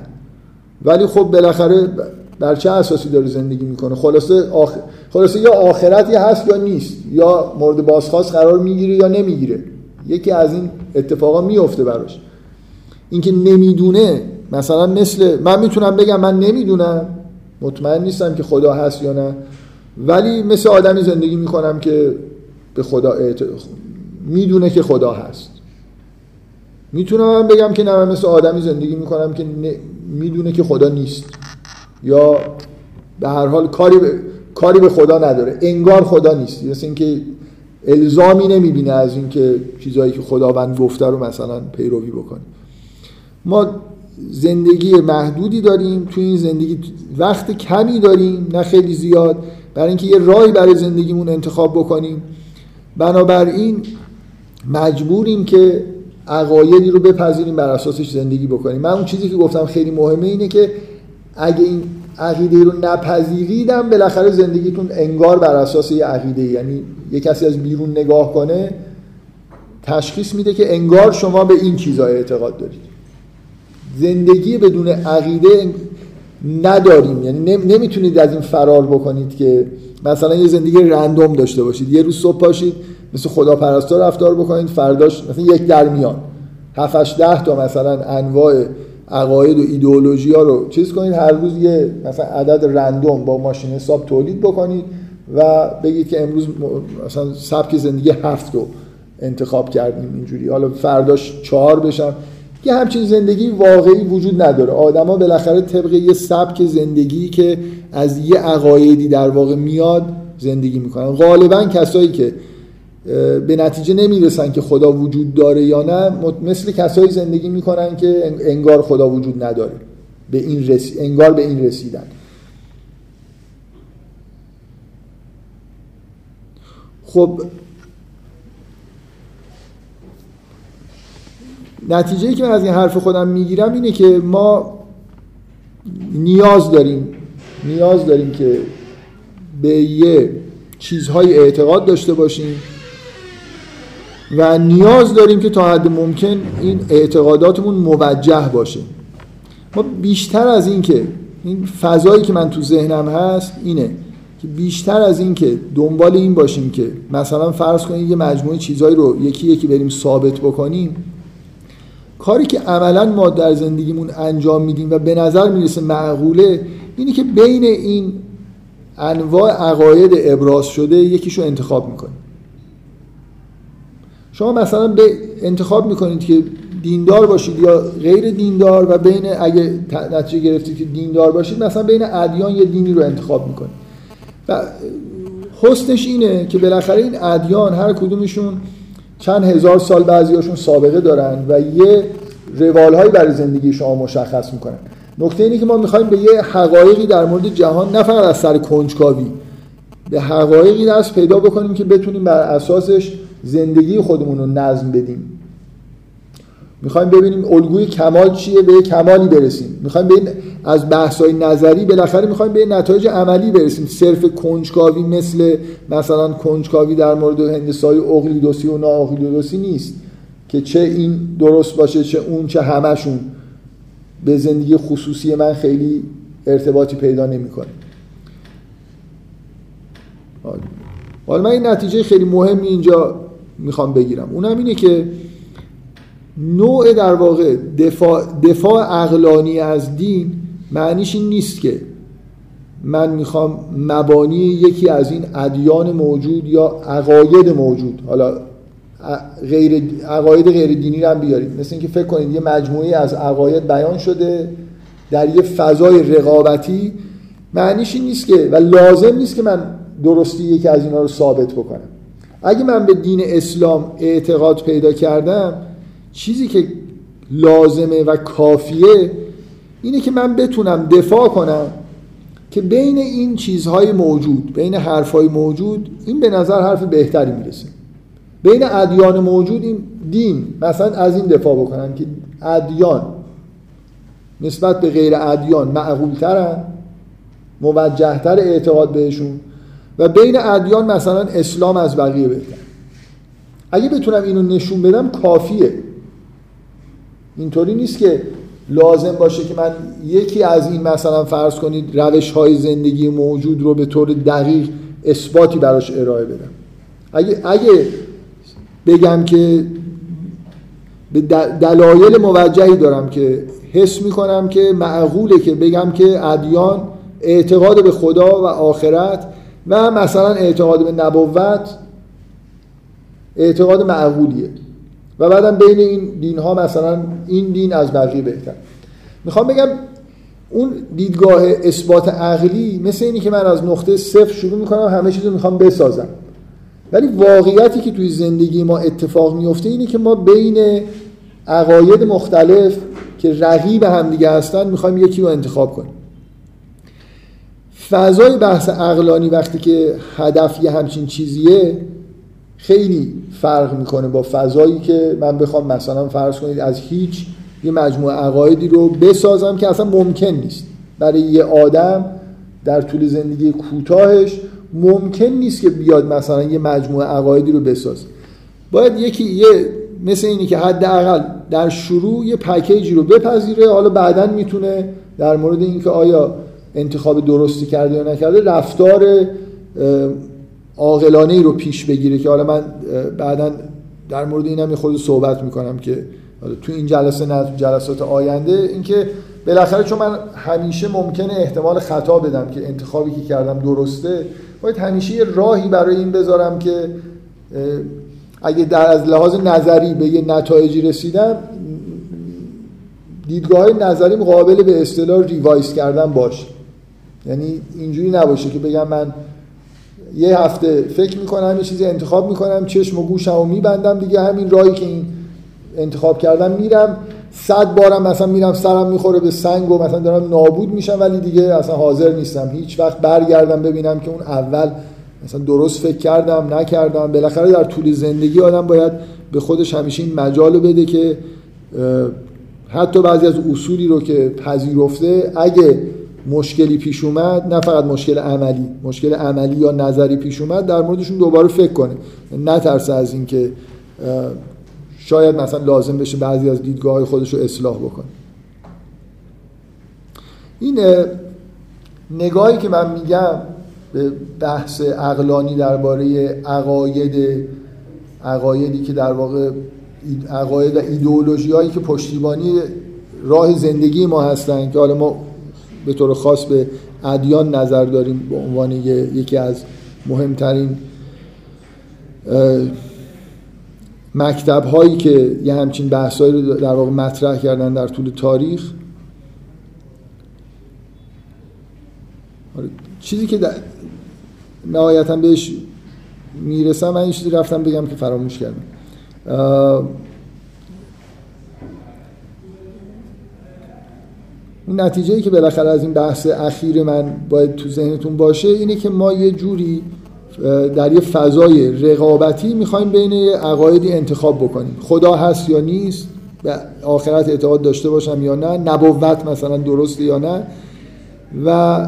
ولی خب بالاخره بر چه اساسی داره زندگی می‌کنه؟ خلاصه آخ... خلاصه یا آخرتی هست یا نیست یا مورد بازخواست قرار می‌گیره یا نمی‌گیره. یکی از این اتفاقا میفته براش. اینکه نمی‌دونه مثلا مثل من می‌تونم بگم من نمی‌دونم مطمئن نیستم که خدا هست یا نه ولی مثل آدمی زندگی می‌کنم که به خدا اعت... می‌دونه که خدا هست. می‌تونم بگم که نه من مثل آدمی زندگی می‌کنم که می‌دونه که خدا نیست. یا به هر حال کاری به, کاری به خدا نداره. انگار خدا نیست. مثل اینکه الزامی نمی‌بینه از اینکه چیزهایی که خداوند گفته رو مثلا پیروی بکنه. ما زندگی محدودی داریم. تو این زندگی وقت کمی داریم نه خیلی زیاد. برای اینکه یه راهی برای زندگیمون انتخاب بکنیم. بنابراین مجبوریم که عقایدی رو بپذیریم بر اساسش زندگی بکنیم. من اون چیزی که گفتم خیلی مهمه اینه که اگه این عقیده رو نپذیریدم بالاخره زندگیتون انگار بر اساس یه عقیده یعنی یه کسی از بیرون نگاه کنه تشخیص میده که انگار شما به این چیزا اعتقاد دارید. زندگی بدون عقیده نداریم. یعنی نمی‌تونید از این فرار بکنید که مثلا یه زندگی رندوم داشته باشید. یه روز صبح پاشید مثل خدا پرستار رفتار بکنید فرداش مثلا یک در میان 7 ده تا مثلا انواع عقاید و ایدئولوژی ها رو چیز کنید هر روز یه مثلا عدد رندوم با ماشین حساب تولید بکنید و بگید که امروز مثلا سبک زندگی هفت رو انتخاب کردیم اینجوری. حالا فرداش چهار بشن. یه همچین زندگی واقعی وجود نداره. آدما بالاخره طبق یه سبک زندگی که از یه عقایدی در واقع میاد زندگی می‌کنن. غالبا کسایی که به نتیجه نمی‌رسن که خدا وجود داره یا نه مثل کسایی زندگی می‌کنن که انگار خدا وجود نداره. به این رس... انگار به این رسیدن. خب نتیجه که من از این حرف خودم می‌گیرم اینه که ما نیاز داریم نیاز داریم که به یه چیزهای اعتقاد داشته باشیم. و نیاز داریم که تا حد ممکن این اعتقاداتمون موجه باشه. ما بیشتر از این که این فضایی که من تو ذهنم هست اینه که بیشتر از این که دنبال این باشیم که مثلا فرض کنید یه مجموعه چیزایی رو یکی یکی بریم ثابت بکنیم کاری که عملا ما در زندگیمون انجام میدیم و به نظر می‌رسه معقوله اینه که بین این انواع عقاید ابراز شده یکیشو انتخاب می‌کنیم. شما مثلا به انتخاب می‌کنید که دیندار باشید یا غیر دیندار و بین اگه نتیجه گرفتید که دیندار باشید مثلا بین ادیان یه دینی رو انتخاب می‌کنید. و حسنش اینه که بالاخره این ادیان هر کدومشون چند هزار سال بعضیاشون سابقه دارن و یه روالهایی برای زندگی شما مشخص می‌کنن. نکته اینه که ما می‌خوایم به یه حقایقی در مورد جهان نه فقط از سر کنجکاوی به حقایقی دست پیدا بکنیم که بتونیم بر اساسش زندگی خودمون رو نظم بدیم. می‌خوایم ببینیم الگوی کمال چیه به کمالی برسیم. می‌خوایم به از بحث‌های نظری بالاخره می‌خوایم به نتایج عملی برسیم. صرف کنجکاوی مثل مثلا کنجکاوی در مورد هندسای اقلیدوسی و نااقلیدوسی نیست. که چه این درست باشه چه اون چه همشون به زندگی خصوصی من خیلی ارتباطی پیدا نمی‌کنه. حالا من این نتیجه خیلی مهمی اینجا می‌خوام بگیرم. اونم اینه که نوع در واقع دفاع, دفاع اقلانی از دین معنیش این نیست که من می‌خوام مبانی یکی از این ادیان موجود یا عقاید موجود حالا غیر عقاید غیر دینی رو هم بیارید. مثل اینکه فکر کنید یه مجموعه از عقاید بیان شده در یه فضای رقابتی معنیش این نیست که و لازم نیست که من درستی یکی از اینا رو ثابت بکنم. اگه من به دین اسلام اعتقاد پیدا کردم چیزی که لازمه و کافیه اینه که من بتونم دفاع کنم که بین این چیزهای موجود بین حرفهای موجود این به نظر حرف بهتری می‌رسه. بین ادیان موجود این دین مثلا از این دفاع بکنم که ادیان نسبت به غیر ادیان معقولترن موجهتر اعتقاد بهشون. و بین ادیان مثلا اسلام از بقیه بهتر. اگه بتونم اینو نشون بدم کافیه. اینطوری نیست که لازم باشه که من یکی از این مثلا فرض کنید روش های زندگی موجود رو به طور دقیق اثباتی براش ارائه بدم. اگه, اگه بگم که به دلایل موجهی دارم که حس می‌کنم که معقوله که بگم که ادیان اعتقاد به خدا و آخرت و مثلا اعتقاد به نبوت اعتقاد معقولیه. و بعدم بین این دین ها مثلا این دین از بقیه بهتر. می‌خوام بگم اون دیدگاه اثبات عقلی مثل اینی که من از نقطه صفر شروع می‌کنم همه چیز رو می‌خوام بسازم. ولی واقعیتی که توی زندگی ما اتفاق میفته اینه که ما بین عقاید مختلف که رقیب همدیگه هستن می‌خوایم یکی رو انتخاب کنیم. فضای بحث عقلانی وقتی که هدف یه همچین چیزیه خیلی فرق می‌کنه با فضایی که من بخوام مثلا فرض کنید از هیچ یه مجموعه عقایدی رو بسازم که اصلا ممکن نیست. برای یه آدم در طول زندگی کوتاهش ممکن نیست که بیاد مثلا یه مجموعه عقایدی رو بسازه. باید یکی یه مثل اینی که حداقل در شروع یه پکیجی رو بپذیره حالا بعدا می‌تونه در مورد اینکه آیا انتخاب درستی کرده یا نکرده رفتار عاقلانه ای رو پیش بگیره که حالا من بعدا در مورد اینم یه خود صحبت می‌کنم که تو این جلسه نه تو جلسات آینده اینکه بالاخره چون من همیشه ممکنه احتمال خطا بدم که انتخابی که کردم درسته باید همیشه یه راهی برای این بذارم که اگه در از لحاظ نظری به یه نتایجی رسیدم دیدگاه نظریم قابل به اصطلاح ریوایز کردن باشه. یعنی اینجوری نباشه که بگم من یه هفته فکر می‌کنم یه چیزی انتخاب می‌کنم چشم و گوشم و میبندم دیگه همین راهی که این انتخاب کردم میرم. صد بارم مثلا میرم سرم می‌خوره به سنگ و مثلا دارم نابود میشم ولی دیگه اصلا حاضر نیستم. هیچ وقت برگردم ببینم که اون اول مثلا درست فکر کردم نکردم. بالاخره در طول زندگی آدم باید به خودش همیشه این مجال بده که حتی بعضی از اصولی رو که پذیرفته اگه مشکلی پیش اومد نه فقط مشکل عملی مشکل عملی یا نظری پیش اومد در موردشون دوباره فکر کنه نترسه از اینکه شاید مثلا لازم بشه بعضی از دیدگاه خودش رو اصلاح بکنه. این نگاهی که من میگم به بحث اقلانی درباره عقاید عقایدی که در واقع عقاید و ایدئولوژی هایی که پشتیبانی راه زندگی ما هستن که حالا ما به طور خاص به ادیان نظر داریم به عنوان یکی از مهمترین مکتب هایی که یه همچین بحثایی رو در واقع مطرح کردن در طول تاریخ. آره، چیزی که نهایتا بهش می‌رسم من این چیزی رفتم بگم که فراموش کردم. اون نتیجه ای که بالاخره از این بحث اخیر من باید تو ذهنتون باشه اینه که ما یه جوری در یه فضای رقابتی می‌خوایم بین عقایدی انتخاب بکنیم. خدا هست یا نیست به آخرت اعتقاد داشته باشم یا نه نبوت مثلا درسته یا نه. و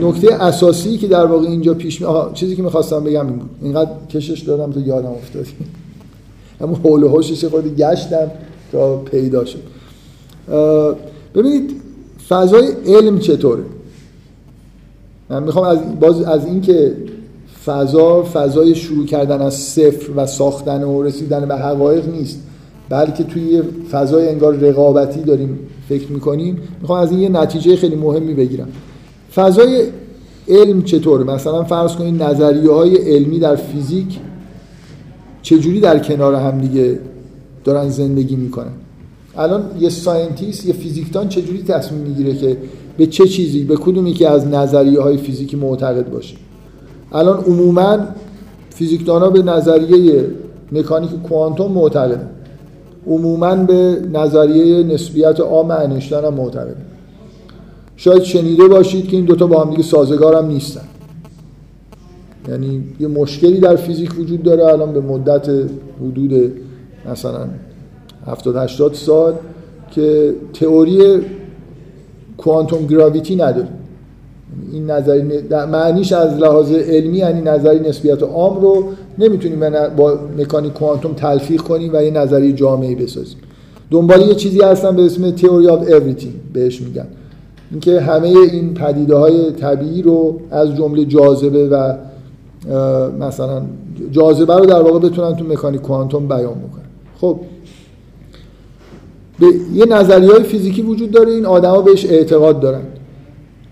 نکته اساسی که در واقع اینجا پیش می... چیزی که می‌خواستم بگم این بود. اینقدر کشش دادم تا یادم افتاد. اما حول و حوشش خودی گشتم تا پیدا شد. ببینید فضای علم چطوره؟ من می‌خوام از باز از اینکه فضا فضای شروع کردن از صفر و ساختن و رسیدن به حقایق نیست بلکه توی فضای انگار رقابتی داریم فکر می‌کنیم. می‌خوام از این یه نتیجه خیلی مهمی بگیرم. فضای علم چطور مثلا فرض کنید نظریه های علمی در فیزیک چجوری در کنار هم دیگه دارن زندگی می‌کنن؟ الان یه scientist یه فیزیکدان چجوری تصمیم می‌گیره که به چه چیزی به کدومی که از نظریه های فیزیکی معتقد باشه؟ الان عموما فیزیکدان ها به نظریه مکانیک کوانتوم معتقدن عموما به نظریه نسبیت عام انشتن هم معتقدن شاید شنیده باشید که این دوتا با هم دیگه سازگار هم نیستن. یعنی یه مشکلی در فیزیک وجود داره الان به مدت حدود مثلا 70 80 سال که تئوری کوانتوم گراویتی نداره. این نظری معنیش از لحاظ علمی یعنی نظری نسبیت عام رو نمی‌تونیم با مکانیک کوانتوم تلفیق کنیم و یه نظریه جامعی بسازیم. دنبال یه چیزی هستن به اسم theory of everything بهش میگن. اینکه همه این پدیده های طبیعی رو از جمله جاذبه و مثلا جاذبه رو در واقع بتونن تو مکانیک کوانتوم بیان بکنن. خب به یه نظریه های فیزیکی وجود داره این آدما بهش اعتقاد دارن.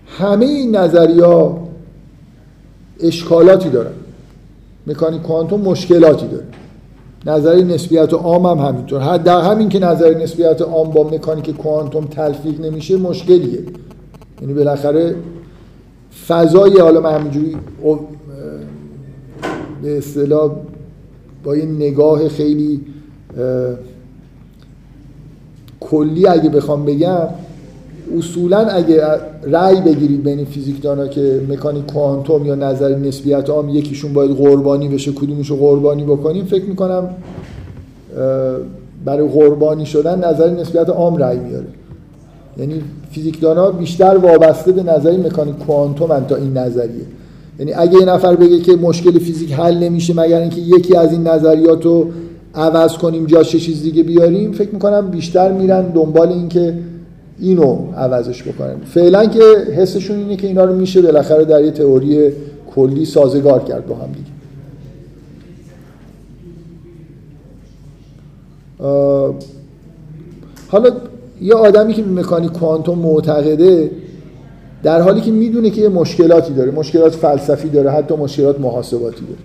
همه این نظریه اشکالاتی دارن. مکانیک کوانتوم مشکلاتی داره. نظری نسبیت عام هم همینطور. در همین که نظری نسبیت عام با مکانیک کوانتوم تلفیق نمیشه مشکلیه. یعنی بالاخره فضای حالا همینجوری به اصطلاح با یه نگاه خیلی کلی اگه بخوام بگم اصولا اگه رأی بگیرید بین فیزیکدانا که مکانیک کوانتوم یا نظر نسبیت عام یکیشون باید قربانی بشه کدومش رو قربانی بکنیم فکر می‌کنم برای قربانی شدن نظر نسبیت عام رأی میاره. یعنی فیزیکدانا بیشتر وابسته به نظری مکانیک کوانتوم تا این نظریه. یعنی اگه یه نفر بگه که مشکل فیزیک حل نمیشه مگر اینکه یکی از این نظریات رو عوض کنیم جاش چیز دیگه بیاریم فکر می‌کنم بیشتر میرن دنبال این که اینو عوضش بکنن. فعلا که حسشون اینه که اینا رو میشه بالاخره در یه تئوری کلی سازگار کرد با هم دیگه. حالا یه آدمی که مکانیک کوانتوم معتقده در حالی که می‌دونه که یه مشکلاتی داره مشکلات فلسفی داره حتی مشکلات محاسباتی داره.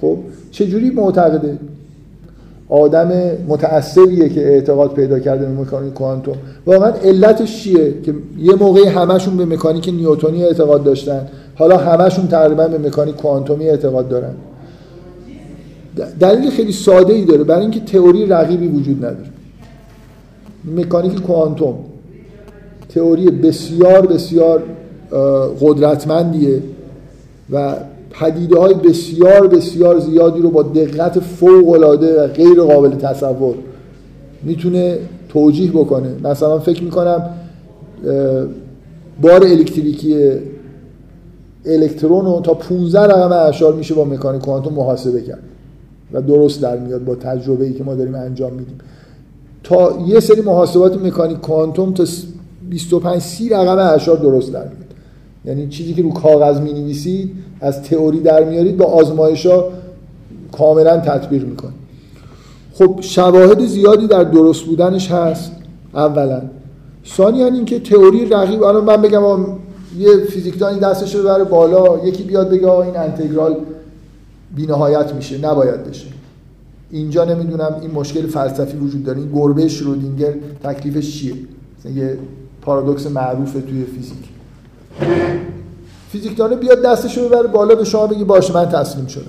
خب چجوری معتقده؟ آدم متعصبیه که اعتقاد پیدا کرده به مکانیک کوانتوم. واقعا علتش چیه که یه موقعی همشون به مکانیک نیوتونی اعتقاد داشتن. حالا همشون تقریبا به مکانیک کوانتومی اعتقاد دارن. دلیل خیلی ساده ای داره. برای اینکه تئوری رقیبی وجود نداره. مکانیک کوانتوم تئوری بسیار بسیار قدرتمندیه و پدیده های بسیار بسیار زیادی رو با دقت فوق العاده و غیر قابل تصور می‌تونه توجیه بکنه. مثلا فکر می‌کنم بار الکتریکی الکترون رو تا 15 رقم اعشار میشه با مکانیک کوانتوم محاسبه کرد و درست در میاد با تجربه ای که ما داریم انجام میدیم. تا یه سری محاسبات مکانیک کوانتوم تا 25 30 رقم اعشار درست در میاد. یعنی چیزی که رو کاغذ می نویسید از تئوری در میارید با آزمایش ها کاملا تطبیق می‌کنید خب شواهد زیادی در درست بودنش هست اولا. ثانیا اینکه تئوری رقیب الان من بگم یه فیزیکدانی دستش رو بره بالا یکی بیاد بگه این انتگرال بینهایت میشه نباید بشه. اینجا نمی‌دونم این مشکل فلسفی وجود داره. این گربه شرودینگر تکلیفش چیه؟ یه پارادوکس معروفه توی فیزیک. فیزیکدانه بیاد دستش رو ببره بالا به شما بگی باشه من تسلیم شدم.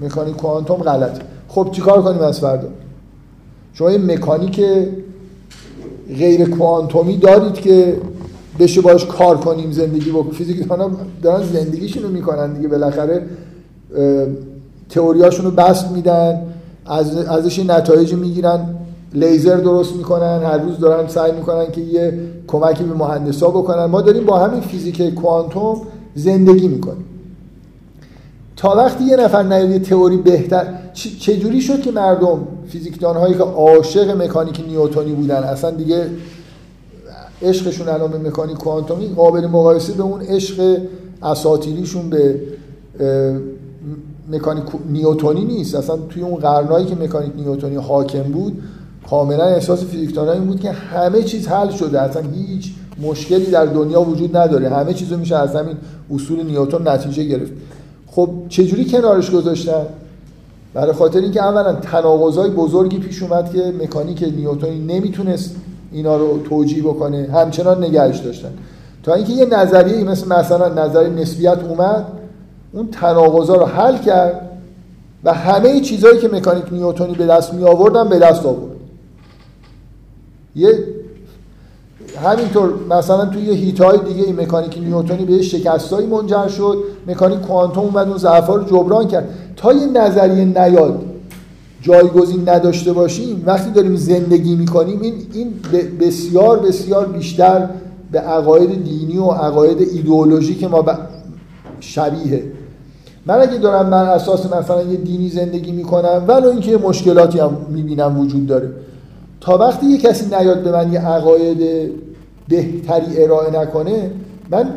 مکانیک کوانتوم غلط خب چیکار کنیم از فردا؟ شما یه مکانیک غیر کوانتومی دارید که بشه باش کار کنیم زندگی با فیزیکدانا دارن زندگیشون رو می‌کنن دیگه. بالاخره تئوریاشون رو بست میدن از ازش نتایجی می‌گیرن. لیزر درست می‌کنن هر روز دارن سعی می‌کنن که یه کمکی به مهندسا بکنن. ما داریم با همین فیزیک کوانتوم زندگی می‌کنیم. تا وقتی یه نفر نیاد یه تئوری بهتر چجوری شد که مردم فیزیکدان هایی که عاشق مکانیک نیوتونی بودن اصلا دیگه عشقشون الان به مکانیک کوانتومی قابل مقایسه به اون عشق اساطیریشون به مکانیک نیوتونی نیست. اصلا توی اون قرنایی که مکانیک نیوتونی حاکم بود کاملا احساس فیزیکدانان این بود که همه چیز حل شده. اصلا هیچ مشکلی در دنیا وجود نداره. همه چیز میشه از همین اصول نیوتن نتیجه گرفت. خب چجوری کنارش گذاشتن؟ برای خاطر اینکه اولا تناقضای بزرگی پیش اومد که مکانیک نیوتنی نمی‌تونست اینا رو توجیه بکنه. همچنان نگهش داشتن. تا اینکه یه نظریه مثل مثلا نظریه نسبیت اومد اون تناقضا رو حل کرد و همه چیزهایی که مکانیک نیوتنی به دست می آوردن به دست آورد. یه همینطور مثلا توی یه هیتای دیگه این مکانیک نیوتنی به شکستایی منجر شد مکانیک کوانتوم اومد اون ضعفا رو جبران کرد. تا یه نظریه نیاد جایگزین نداشته باشیم وقتی داریم زندگی می‌کنیم این این بسیار بسیار بیشتر به عقاید دینی و عقاید ایدئولوژی که ما شبیه من اگه دارم من اساس مثلا یه دینی زندگی می‌کنم ولو اینکه مشکلاتی هم می‌بینم وجود داره. تا وقتی یه کسی نیاد به من یه عقاید بهتری ارائه نکنه من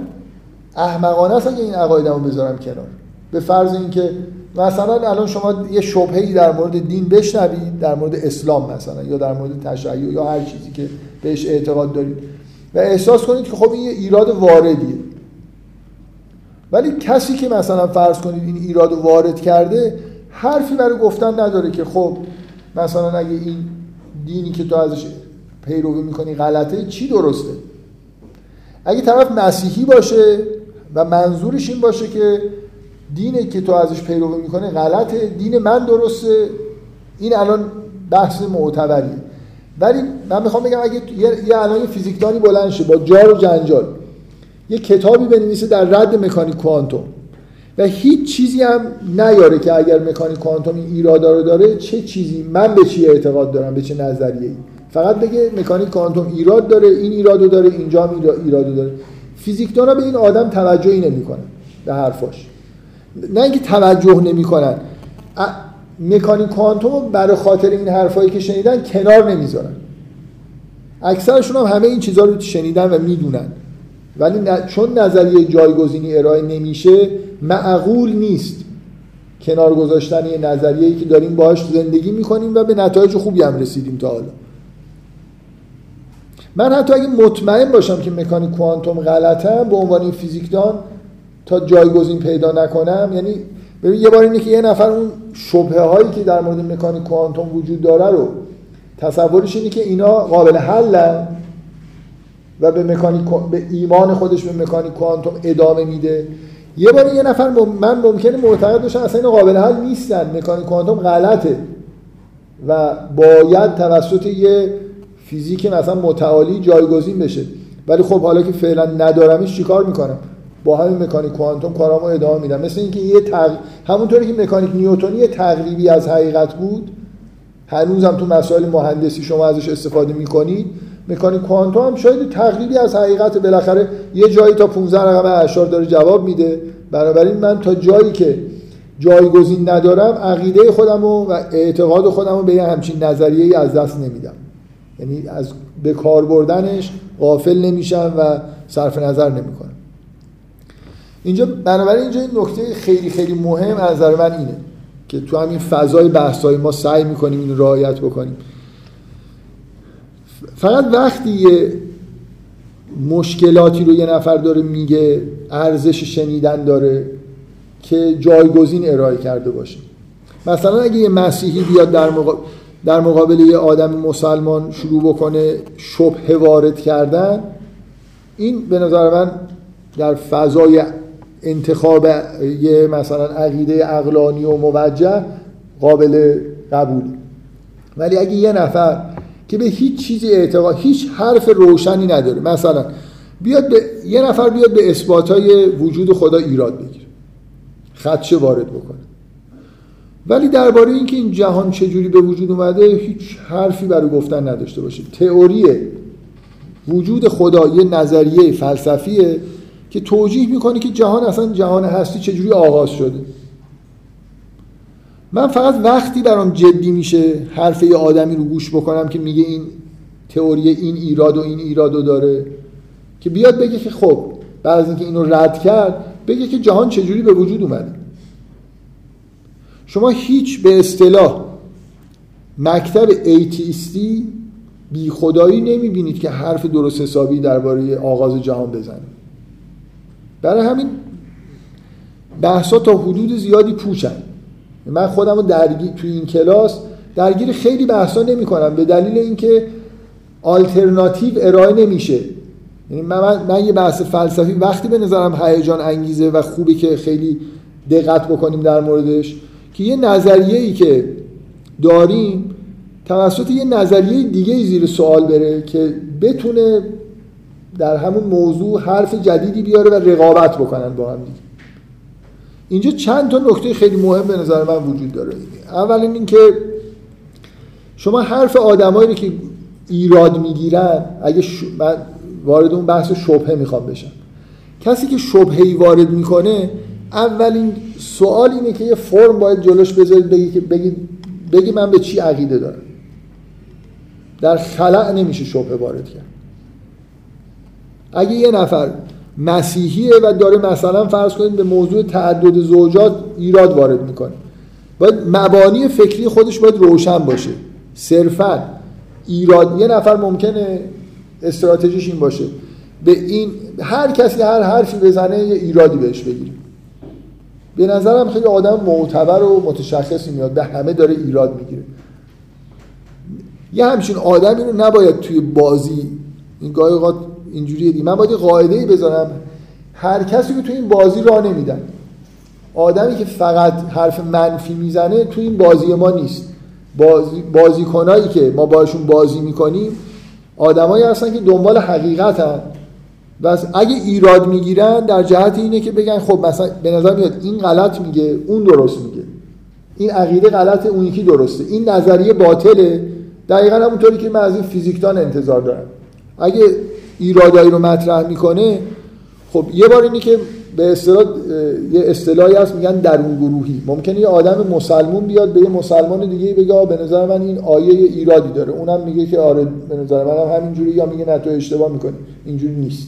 احمقانه است اگه این عقایدمو بذارم کنار. به فرض اینکه مثلا الان شما یه شبهه‌ای در مورد دین بشنوید در مورد اسلام مثلا یا در مورد تشیع یا هر چیزی که بهش اعتقاد دارید. و احساس کنید که خب این یه ایراد واردیه. ولی کسی که مثلا فرض کنید این ایراد وارد کرده حرفی برای گفتن نداره که خب مثلا اگه این دینی که تو ازش پیروی می‌کنی غلطه چی درسته؟ اگه طرف مسیحی باشه و منظورش این باشه که دینی که تو ازش پیروی می‌کنه غلطه دین من درسته. این الان بحث معتبریه ولی من می‌خوام بگم اگه یه الان فیزیکدانی بلند شه با جار و جنجال یه کتابی بنویسه در رد مکانیک کوانتوم. و هیچ چیزی هم نیاره که اگر مکانیک کوانتوم این ایرادا رو داره چه چیزی؟ من به چی اعتقاد دارم؟ به چه نظریه‌ای؟ فقط بگه مکانیک کوانتوم ایراد داره این ایرادو داره اینجا هم ایرادو داره. فیزیکدانا به این آدم توجهی نمی‌کنن به حرفاش. نه اینکه توجه نمی‌کنن. مکانیک کوانتوم برای خاطر این حرفایی که شنیدن کنار نمی‌ذارن. اکثرشون هم همه این چیزها رو شنیدن و می‌دونن. ولی چون نظریه جایگزینی ارائه نمیشه معقول نیست کنار گذاشتن یه نظریه‌ای که داریم باهاش زندگی می‌کنیم و به نتایج خوبی هم رسیدیم تا حالا. من حتی اگه مطمئن باشم که مکانیک کوانتوم غلطم به عنوان فیزیکدان تا جایگزین پیدا نکنم یعنی ببین یه بار اینه که یه نفر اون شبهه هایی که در مورد مکانیک کوانتوم وجود داره رو تصورش اینه که اینا قابل حلن. و به مکانیک به ایمان خودش به مکانیک کوانتوم ادامه میده. یه بار یه نفر من ممکنه معتقد باشم اصلا این قابل حل نیستن. مکانیک کوانتوم غلطه. و باید توسط یه فیزیک مثلا متعالی جایگزین بشه. ولی خب حالا که فعلا ندارمش چیکار می‌کنم؟ با همین مکانیک کوانتوم کارامو ادامه میدم. مثل اینکه یه تق... همونطوری که مکانیک نیوتنی یه تقریبی از حقیقت بود هنوزم تو مسائل مهندسی شما ازش استفاده می‌کنید. مکانیک کوانتوم هم شاید تقریبی از حقیقت بالاخره یه جایی تا 15 رقم اشار داره جواب میده. بنابراین من تا جایی که جایگزین ندارم عقیده خودم و اعتقاد خودم رو به یه همچین نظریه از دست نمیدم. یعنی از به کار بردنش غافل نمیشم و صرف نظر نمی‌کنم. اینجا بنابراین اینجا این نکته خیلی خیلی مهم از نظر من اینه که تو همین فضای بحثای ما سعی می‌کنیم این رعایت بکنیم. فقط وقتی یه مشکلاتی رو یه نفر داره میگه ارزش شنیدن داره که جایگزین ارائه کرده باشه. مثلا اگه یه مسیحی بیاد در, مقابل در مقابل یه آدم مسلمان شروع بکنه شبه وارد کردن این به نظر من در فضای انتخاب یه مثلا عقیده اقلانی و موجه قابل قبول ولی اگه یه نفر که به هیچ چیزی اعتقاد هیچ حرف روشنی نداره. مثلا بیاد به یه نفر بیاد به اثباتای وجود خدا ایراد بگیره. خدشه وارد بکنه. ولی درباره اینکه این جهان چجوری به وجود اومده هیچ حرفی برای گفتن نداشته باشه تئوری وجود خدا یه نظریه فلسفیه که توجیه می‌کنه که جهان اصلا جهان هستی چجوری آغاز شده. من فقط وقتی برام جدی میشه حرف یه آدمی رو گوش بکنم که میگه این تئوری این ایراد و این ایرادو داره که بیاد بگه که خب بعد از اینکه اینو رد کرد بگه که جهان چجوری به وجود اومده. شما هیچ به اصطلاح مکتب ایتیستی بی خدایی نمی‌بینید که حرف درست حسابی درباره آغاز جهان بزنه. برای همین بحثا تا حدود زیادی پوچن من خودم رو درگیر توی این کلاس درگیر خیلی بحثا نمی کنم به دلیل اینکه آلترناتیو ارائه نمیشه. یعنی من, من, یه بحث فلسفی وقتی به نظرم هیجان انگیزه و خوبه که خیلی دقت بکنیم در موردش که یه نظریه ای که داریم توسط یه نظریه دیگه زیر سوال بره که بتونه در همون موضوع حرف جدیدی بیاره و رقابت بکنن با هم دیگه. اینجا چند تا نکته خیلی مهم به نظر من وجود داره. اول این که شما حرف آدمایی که ایراد می‌گیرن اگه من وارد اون بحث شبهه می‌خوام بشم. کسی که شبهه‌ای وارد می‌کنه اولین سوال اینه که یه فرم باید جلوش بذارید بگی که بگی, بگی من به چی عقیده دارم. در خلع نمیشه شبهه وارد کرد. اگه یه نفر مسیحیه و داره مثلا فرض کنید به موضوع تعدد زوجات ایراد وارد می‌کنه. باید مبانی فکری خودش باید روشن باشه. صرفا ایراد یه نفر ممکنه استراتژیش این باشه. به این هر کسی هر حرفی بزنه یه ایرادی بهش بگیریم به نظرم خیلی آدم معتبر و متشخصی میاد. به همه داره ایراد می‌گیره. یه همچین آدمی رو نباید توی بازی این گاهی اوقات اینجوریه دی من باید قاعده ای بذارم. هر کسی که توی این بازی راه نمیدن. آدمی که فقط حرف منفی می‌زنه توی این بازی ما نیست. بازی بازیکنایی که ما باشون بازی می‌کنیم آدمایی هستن که دنبال حقیقتن. و اگه ایراد می‌گیرن در جهت اینه که بگن خب مثلا به نظر میاد این غلط میگه اون درست میگه. این عقیده غلطه اون یکی درسته. این نظریه باطله. دقیقا همونطوری که من از این فیزیکدان انتظار دارم. اگه ایرادایی رو مطرح می‌کنه خب یه بار اینی که به اصطلاح یه اصطلاحی هست میگن درون گروهی. ممکنه یه آدم مسلمون بیاد به یه مسلمان دیگه بگه به نظر من این آیه ایرادی داره. اونم میگه که آره به نظر من همینجوری یا میگه نه تو اشتباه می‌کنی. اینجوری نیست.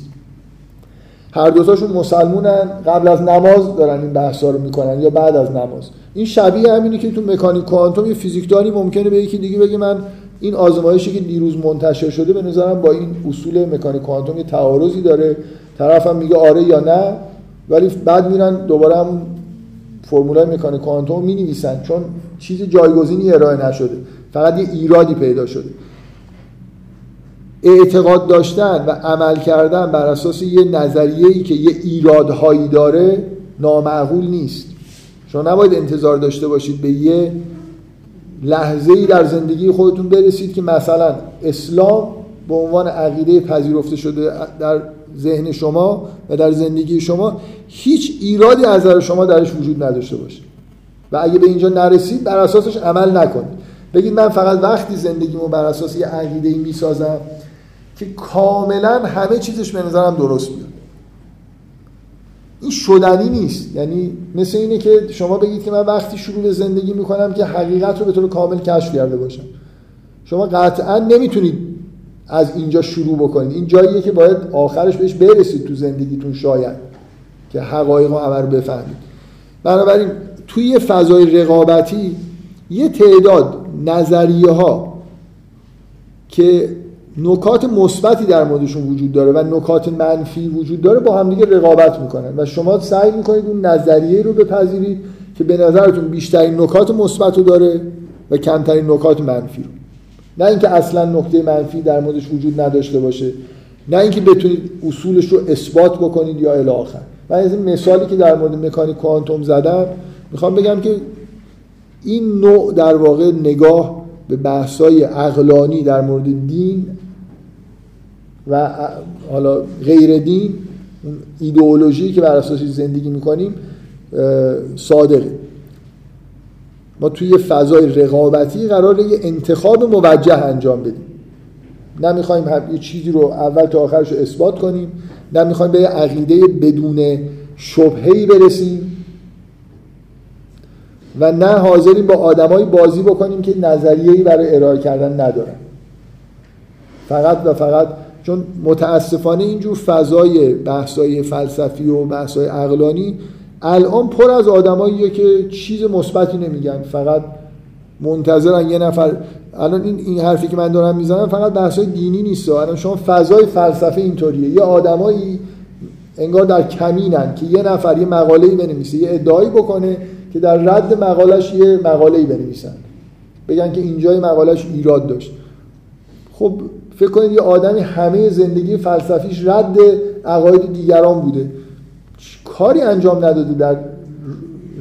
هر دوتاشون مسلمونن قبل از نماز دارن این بحثا رو می‌کنن یا بعد از نماز. این شبیه همینی که تو مکانیک کوانتوم یه فیزیکدانی ممکنه به یکی دیگه بگه من این آزمایشی که دیروز منتشر شده به نظرم با این اصول مکانیک کوانتوم یه تعارضی داره. طرفم میگه آره یا نه ولی بعد میرن دوباره هم فرمولای مکانیک کوانتوم می نویسن چون چیز جایگزینی ارائه نشده. فقط یه ایرادی پیدا شده. اعتقاد داشتن و عمل کردن بر اساس یه نظریه‌ای که یه ایرادهایی داره نامعقول نیست. شما نباید انتظار داشته باشید به یه لحظه ای در زندگی خودتون برسید که مثلا اسلام به عنوان عقیده پذیرفته شده در ذهن شما و در زندگی شما هیچ ایرادی از نظر شما درش وجود نداشته باشه. و اگه به اینجا نرسید بر اساسش عمل نکنید. بگید من فقط وقتی زندگیمو بر اساس یه عقیده می‌سازم که کاملا همه چیزش به نظرم درست بیاد این شدنی نیست. یعنی مثل اینه که شما بگید که من وقتی شروع به زندگی می‌کنم که حقیقت رو به طور کامل کشف کرده باشم. شما قطعا نمی‌تونید از اینجا شروع بکنید. این جاییه که باید آخرش بهش برسید تو زندگیتون شاید که حقایق رو رو بفهمید. بنابراین توی یه فضای رقابتی یه تعداد نظریه ها که نکات مثبتی در موردشون وجود داره و نکات منفی وجود داره با همدیگه رقابت می‌کنن. و شما سعی می‌کنید اون نظریه رو بپذیرید که به نظرتون بیشترین نکات مثبت رو داره و کمترین نکات منفی رو. نه اینکه اصلا نکته منفی در موردش وجود نداشته باشه نه اینکه بتونید اصولش رو اثبات بکنید یا الی آخر. من از این مثالی که در مورد مکانیک کوانتوم زدم می‌خوام بگم که این نوع در واقع نگاه به بحثای عقلانی در مورد دین و حالا غیر دین ایدئولوژی که بر اساسش زندگی می‌کنیم صادقه. ما توی فضای رقابتی قرار یه انتخاب موجه انجام بدیم. نمی‌خوایم یه چیزی رو اول تا آخرش رو اثبات کنیم نمی‌خوایم به یه عقیده بدون شبهه‌ای برسیم و نه حاضریم با آدمایی بازی بکنیم که نظریه‌ای برای ارائه کردن ندارن. فقط و فقط چون متاسفانه اینجور فضای بحثای فلسفی و بحثای عقلانی الان پر از آدماییه که چیز مثبتی نمیگن. فقط منتظرن یه نفر الان این این حرفی که من دارم می‌زنم فقط بحث دینی نیست. الان شما فضای فلسفه اینطوریه. یه آدمایی انگار در کمینن که یه نفر یه مقاله‌ای بنویسه یه ادعایی بکنه که در رد مقالش یه مقاله‌ای بنویسن. بگن که اینجای مقالش ایراد داشت. خب فکر کنید یه آدمی همه زندگی فلسفیش رد عقاید دیگران بوده. کاری انجام نداده در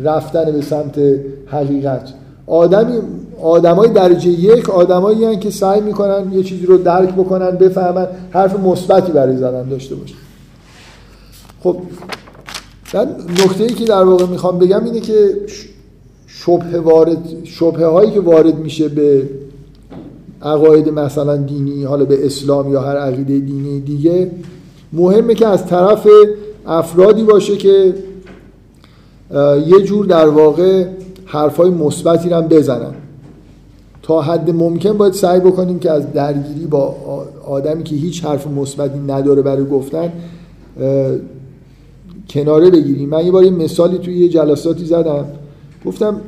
رفتن به سمت حقیقت. آدمی آدمای درجه یک آدمایی که سعی می‌کنن یه چیزی رو درک بکنن بفهمن حرف مثبتی برای زدن داشته باشه خب من نکته ای که در واقع می‌خوام بگم اینه که شبه وارد شبه هایی که وارد میشه به عقاید مثلا دینی حالا به اسلام یا هر عقیده دینی دیگه مهمه که از طرف افرادی باشه که یه جور در واقع حرفای مثبتی رو بزنن. تا حد ممکن باید سعی بکنیم که از درگیری با آدمی که هیچ حرف مثبتی نداره برای گفتن کناره بگیریم. من یه بار یه مثالی توی یه جلساتی زدم. گفتم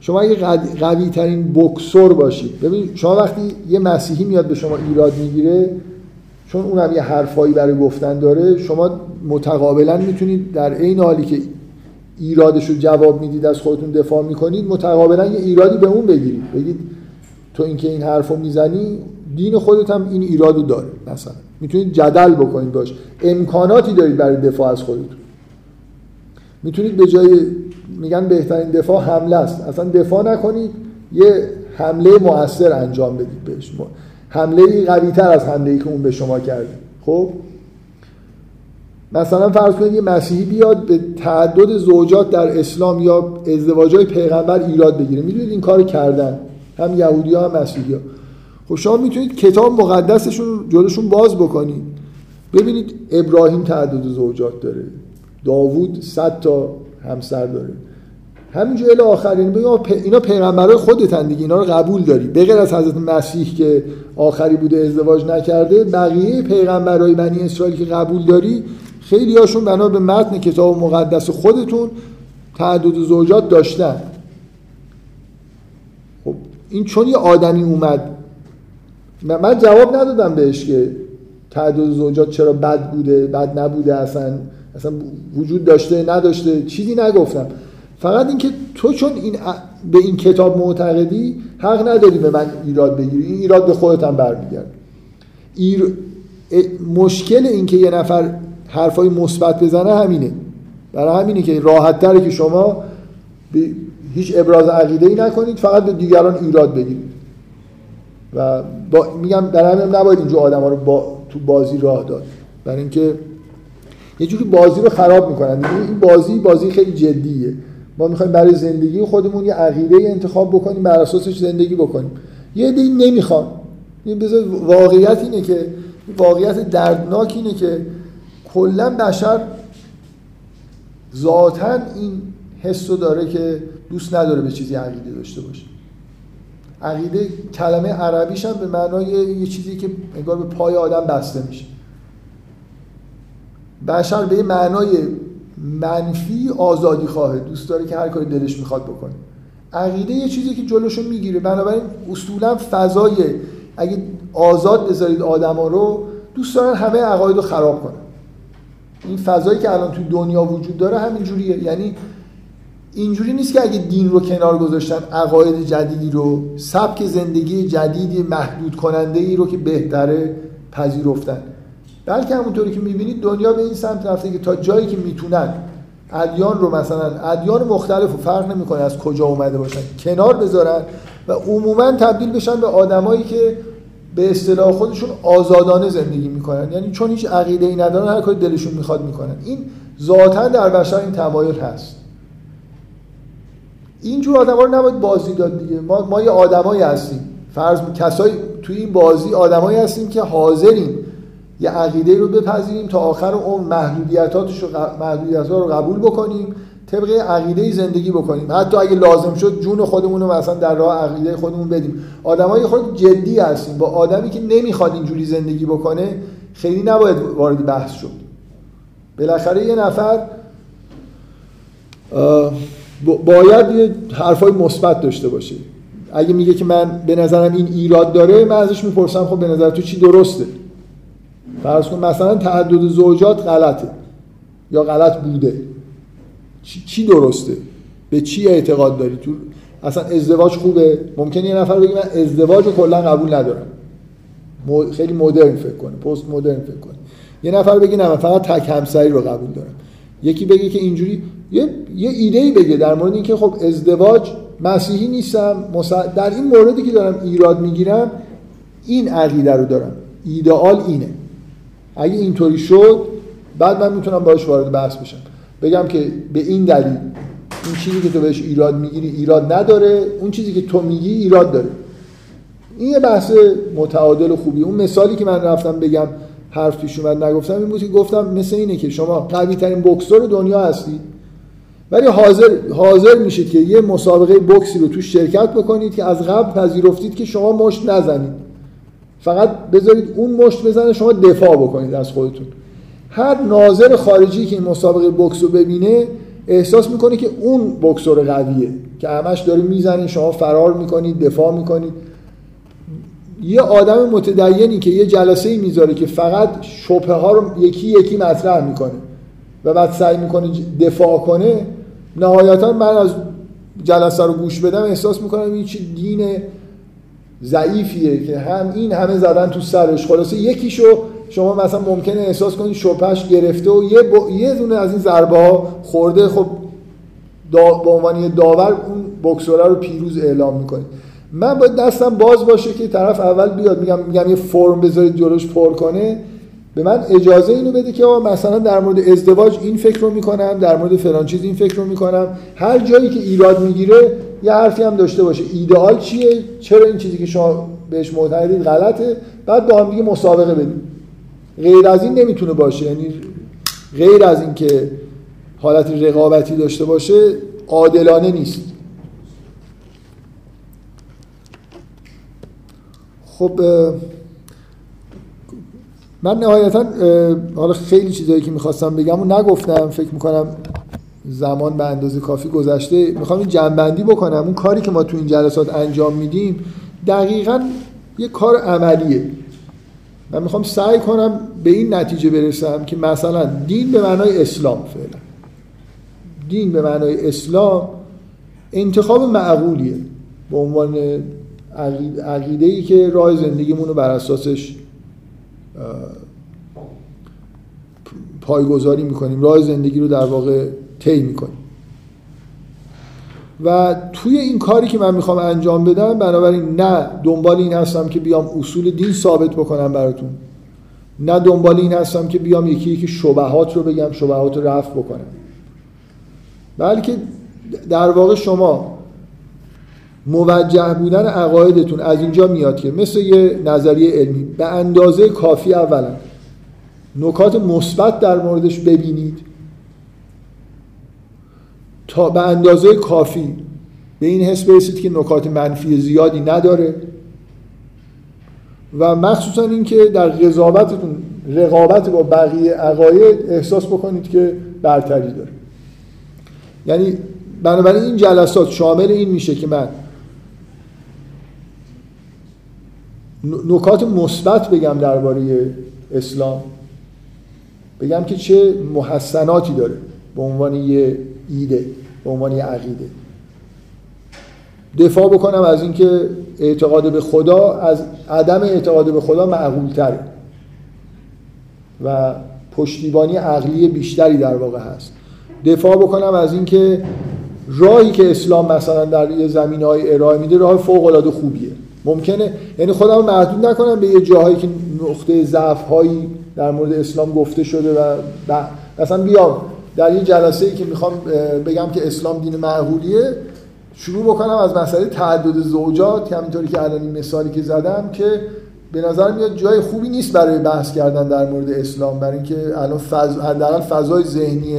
شما اگه قوی ترین بکسور باشید ببین شما وقتی یه مسیحی میاد به شما ایراد می‌گیره چون اونم یه حرفایی برای گفتن داره شما متقابلا می‌تونید در عین حالی که ایرادش رو جواب می‌دید از خودتون دفاع می‌کنید متقابلا یه ایرادی به اون بگیرید. بگید تو اینکه این حرفو می‌زنی دین خودت هم این ایرادو داره مثلا. می‌تونید جدل بکنید باش. امکاناتی دارید برای دفاع از خودتون. می‌تونید به جای میگن بهترین دفاع حمله است. اصلا دفاع نکنید یه حمله مؤثر انجام بدید بهش. حمله قوی تر از حمله ای که اون به شما کرده. خب؟ مثلا فرض کنید یه مسیحی بیاد به تعدد زوجات در اسلام یا ازدواجهای پیغمبر ایراد بگیره. می‌دونید این کار کردن. هم یهودی ها هم مسیحی ها خب شما می‌تونید کتاب مقدسشون جلوشون باز بکنید. ببینید ابراهیم تعدد زوجات داره. داوود صد تا همسر داره. همینجا الی آخر یعنی اینا پیغمبرای خودتن دیگه اینا رو قبول داری. به غیر از حضرت مسیح که آخری بوده ازدواج نکرده بقیه پیغمبرای بنی اسرائیل که قبول داری خیلی هاشون بنا به متن کتاب مقدس خودتون تعدد زوجات داشتن. خب این چون یه آدمی اومد. من جواب ندادم بهش که تعدد زوجات چرا بد بوده بد نبوده اصلا. اصلا وجود داشته نداشته چیزی نگفتم. فقط اینکه تو چون این به این کتاب معتقدی حق نداری به من ایراد بگیری. این ایراد به خودت هم برمیگرد ایر... مشکل این که یه نفر حرفای مثبت بزنه همینه. برای همینه که راحت تره که شما به هیچ ابراز عقیده ای نکنید فقط به دیگران ایراد بگیرید. و با میگم در همین نباید اینجا آدم ها رو با تو بازی راه داد. برای اینکه یه جوری بازی رو خراب می‌کنن. این بازی بازی خیلی جدیه. ما می‌خوایم برای زندگی خودمون یه عقیده انتخاب بکنیم بر اساسش زندگی بکنیم. یه عده نمی‌خوان. این بذار واقعیت اینه که واقعیت دردناک اینه که کلا بشر ذاتا این حس رو داره که دوست نداره به چیزی عقیده داشته باشه. عقیده کلمه عربیش هم به معنای یه چیزی که انگار به پای آدم بسته میشه. بشر به معنای منفی آزادی خواهد. دوست داره که هر کاری دلش می‌خواد بکنه. عقیده یه چیزی که جلوشو می‌گیره. بنابراین اصولا فضای اگه آزاد بذارید آدما رو دوست دارن همه عقاید رو خراب کنن. این فضایی که الان تو دنیا وجود داره همین جوریه. یعنی اینجوری نیست که اگه دین رو کنار گذاشتن عقاید جدیدی رو سبک زندگی جدیدی محدود کننده ای رو که بهتره پذیرفتن. بلکه همونطوری که می‌بینید دنیا به این سمت رفته که تا جایی که می‌تونن ادیان رو مثلا ادیان مختلف و فرق نمی‌کنه از کجا اومده باشن کنار بذارن و عموما تبدیل بشن به آدمایی که به اصطلاح خودشون آزادانه زندگی می‌کنن. یعنی چون هیچ عقیده ای ندارن هر کاری دلشون می‌خواد می‌کنن. این ذاتا در بشر این تمایل هست. اینجور آدما رو نباید بازی داد دیگه. ما ما یه آدمایی هستیم. فرض کسایی توی این بازی آدمایی هستیم که حاضریم یه عقیده رو بپذیریم تا آخر اون محدودیتاتش رو محدودیت رو قبول بکنیم طبق عقیده زندگی بکنیم. حتی اگه لازم شد جون خودمون رو مثلا در راه عقیده خودمون بدیم. آدمای خود جدی هستیم. با آدمی که نمی‌خواد اینجوری زندگی بکنه خیلی نباید وارد بحث شد. بالاخره یه نفر باید یه حرفای مثبت داشته باشه. اگه میگه که من به نظرم این ایراد داره من ازش می‌پرسم خب به نظر تو چی درسته؟ فرض کن مثلا تعدد زوجات غلطه یا غلط بوده. چی درسته؟ به چی اعتقاد داری؟ تو اصلا ازدواج خوبه؟ ممکنه یه نفر بگه من ازدواج رو کلا قبول ندارم. خیلی مدرن فکر کنه پست مدرن فکر کنه. یه نفر بگه نه من فقط تک همسری رو قبول دارم. یکی بگه که اینجوری یه, یه ایده ای بگه در مورد اینکه خب ازدواج مسیحی نیستم در این موردی که دارم ایراد می‌گیرم این عقیده رو دارم. ایدئال اینه. اگه اینطوری شد بعد من می‌تونم باش وارد بحث بشم. بگم که به این دلیل این چیزی که تو بهش ایراد می‌گیری ایراد نداره. اون چیزی که تو میگی ایراد داره. این یه بحث متعادل و خوبی. اون مثالی که من رفتم بگم حرف پیش اومد نگفتم این بود که گفتم مثل اینه که شما قوی ترین بکسور دنیا هستید ولی حاضر حاضر میشید که یه مسابقه بکسی رو توش شرکت بکنید که از قبل پذیرفتید که شما مشت نزنید. فقط بذارید اون مشت بزنه شما دفاع بکنید از خودتون. هر ناظر خارجی که این مسابقه بکس رو ببینه احساس می‌کنه که اون بکسور قویه که همش داره می‌زنه شما فرار می‌کنید دفاع می‌کنید. یه آدم متدینی که یه جلسه ای می‌ذاره که فقط شبه ها رو یکی یکی مطرح می‌کنه و بعد سعی می‌کنه دفاع کنه نهایتا من از جلسه رو گوش بدم احساس می‌کنم این چه دین ضعیفیه که هم این همه زدن تو سرش. خلاصه یکیشو شما مثلا ممکنه احساس کنید شپش گرفته و یه, یه دونه از این ضربه ها خورده. خب دا... به عنوان داور اون بکسوره رو پیروز اعلام می‌کنید من باید دستم باز باشه که طرف اول بیاد. میگم میگم یه فرم بذارید جلوش پر کنه. به من اجازه اینو بده که مثلا در مورد ازدواج این فکر رو می‌کنم در مورد فلان چیز این فکر رو می‌کنم. هر جایی که ایراد می‌گیره یه حرفی هم داشته باشه. ایدئال چیه؟ چرا این چیزی که شما بهش معتقدید غلطه؟ بعد با هم دیگه مسابقه بدیم. غیر از این نمی‌تونه باشه. یعنی غیر از این که حالت رقابتی داشته باشه عادلانه نیست. خب من نهایتا حالا خیلی چیزایی که می‌خواستم بگم و نگفتم فکر می‌کنم زمان به اندازه کافی گذشته. می‌خوام این جنبندی بکنم. اون کاری که ما تو این جلسات انجام میدیم دقیقا یه کار عملیه. من می‌خوام سعی کنم به این نتیجه برسم که مثلا دین به معنای اسلام فعلا. دین به معنای اسلام انتخاب معقولیه. به عنوان عقیده ای که راه زندگیمون رو بر اساسش پایگذاری می‌کنیم. راه زندگی رو در واقع طی می‌کنیم و توی این کاری که من می‌خوام انجام بدم بنابراین نه دنبال این هستم که بیام اصول دین ثابت بکنم براتون نه دنبال این هستم که بیام یکی یکی شبهات رو بگم شبهات رو رفع بکنم. بلکه در واقع شما موجه بودن عقایدتون از اینجا میاد که مثل یه نظریه علمی به اندازه کافی اولا نکات مثبت در موردش ببینید. تا به اندازه کافی به این حس برسید که نکات منفی زیادی نداره. و مخصوصا اینکه در قضاوتتون رقابت با بقیه عقاید احساس بکنید که برتری داره. یعنی بنابراین این جلسات شامل این میشه که من نکات مثبت بگم درباره اسلام. بگم که چه محسناتی داره. به عنوان یه ایده به عنوان یه عقیده. دفاع بکنم از اینکه اعتقاد به خدا از عدم اعتقاد به خدا معقول تره و پشتیبانی عقلی بیشتری در واقع هست. دفاع بکنم از اینکه راهی که اسلام مثلا در یه زمین های ارائه میده راه فوق العاده خوبیه. ممکنه یعنی خودم محدود نکنم به یه جاهایی که نقطه ضعف هایی در مورد اسلام گفته شده و مثلا بیام در یه جلسه ای که می‌خوام بگم که اسلام دین معقولیه شروع بکنم از مسئله تعدد زوجات. همینطوری که الان این مثالی که زدم که به نظر میاد جای خوبی نیست برای بحث کردن در مورد اسلام برای اینکه الان فض... حداقل فضای ذهنی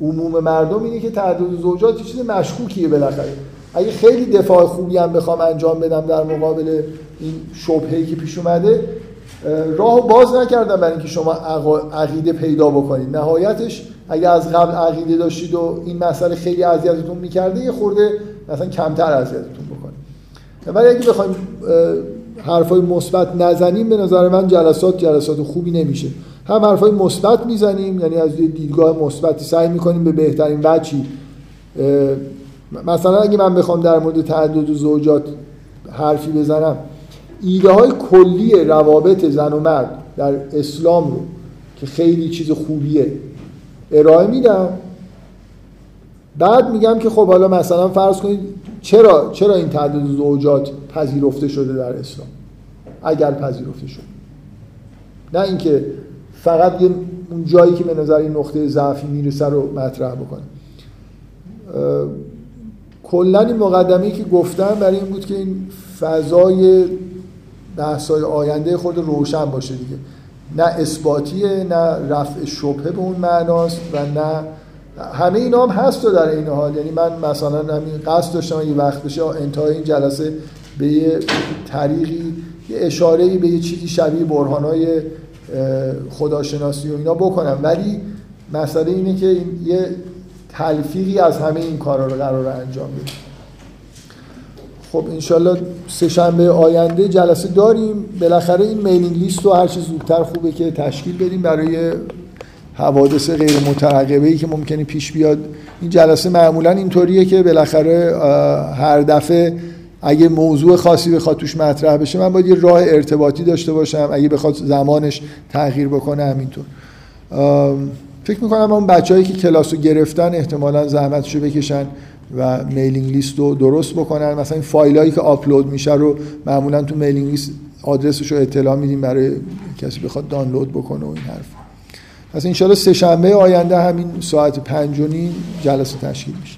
عموم مردم اینه که تعدد زوجات چیز مشکوکیه بالاخره. اگه خیلی دفاع خوبی هم بخوام انجام بدم در مقابل این شبهه‌ای که پیش اومده راهو باز نکردم برای اینکه شما عقیده پیدا بکنید. نهایتش اگه از قبل عقیده داشتید و این مسئله خیلی اذیتتون می‌کرده یه خورده مثلا کمتر اذیتتون بکنه. ولی اگه بخوایم حرفای مثبت نزنیم به نظر من جلسات جلسات خوبی نمیشه. هم حرفای مثبت می‌زنیم یعنی از دیدگاه مثبتی سعی می‌کنیم به بهترین وجهی. مثلا اگه من بخوام در مورد تعدد زوجات حرفی بزنم ایده های کلی روابط زن و مرد در اسلام رو که خیلی چیز خوبیه ارائه میدم. بعد میگم که خب حالا مثلا فرض کنید چرا چرا این تعدد زوجات پذیرفته شده در اسلام؟ اگر پذیرفته شده. نه اینکه فقط یه اون جایی که به نظر این نقطه ضعفی می‌رسه رو مطرح بکنه. کلا این مقدمه که گفتم برای این بود که این فضای بحثای آینده خود روشن باشه دیگه. نه اثباتیه نه رفع شبهه به اون معناست و نه همه اینا هم هست و در این حال. یعنی من مثلا همین قصد داشتم یه وقت بشه انتهای این جلسه به یه طریقی یه اشاره به یه چیزی شبیه برهانهای خداشناسی و اینا بکنم. ولی مسئله اینه که این یه تلفیقی از همه این کارا رو قرار انجام بدیم خب انشالله سه شنبه آینده جلسه داریم. بالاخره این میلینگ لیست رو هر چه زودتر خوبه که تشکیل بدیم برای حوادث غیر مترقبه ای که ممکنه پیش بیاد. این جلسه معمولا اینطوریه که بالاخره هر دفعه اگه موضوع خاصی بخواد توش مطرح بشه من باید یه راه ارتباطی داشته باشم. اگه بخواد زمانش تغییر بکنه همینطور. فکر می‌کنم اون بچه‌هایی که کلاس رو گرفتن احتمالا زحمتشو بکشن. و mailing list رو درست بکنن. مثلا این فایلایی که آپلود میشه رو معمولا تو mailing list آدرسش رو اطلاع میدیم برای کسی بخواد دانلود بکنه و این حرف پس انشالله سه شنبه آینده همین ساعت پنج و نیم جلسه تشکیل میشه.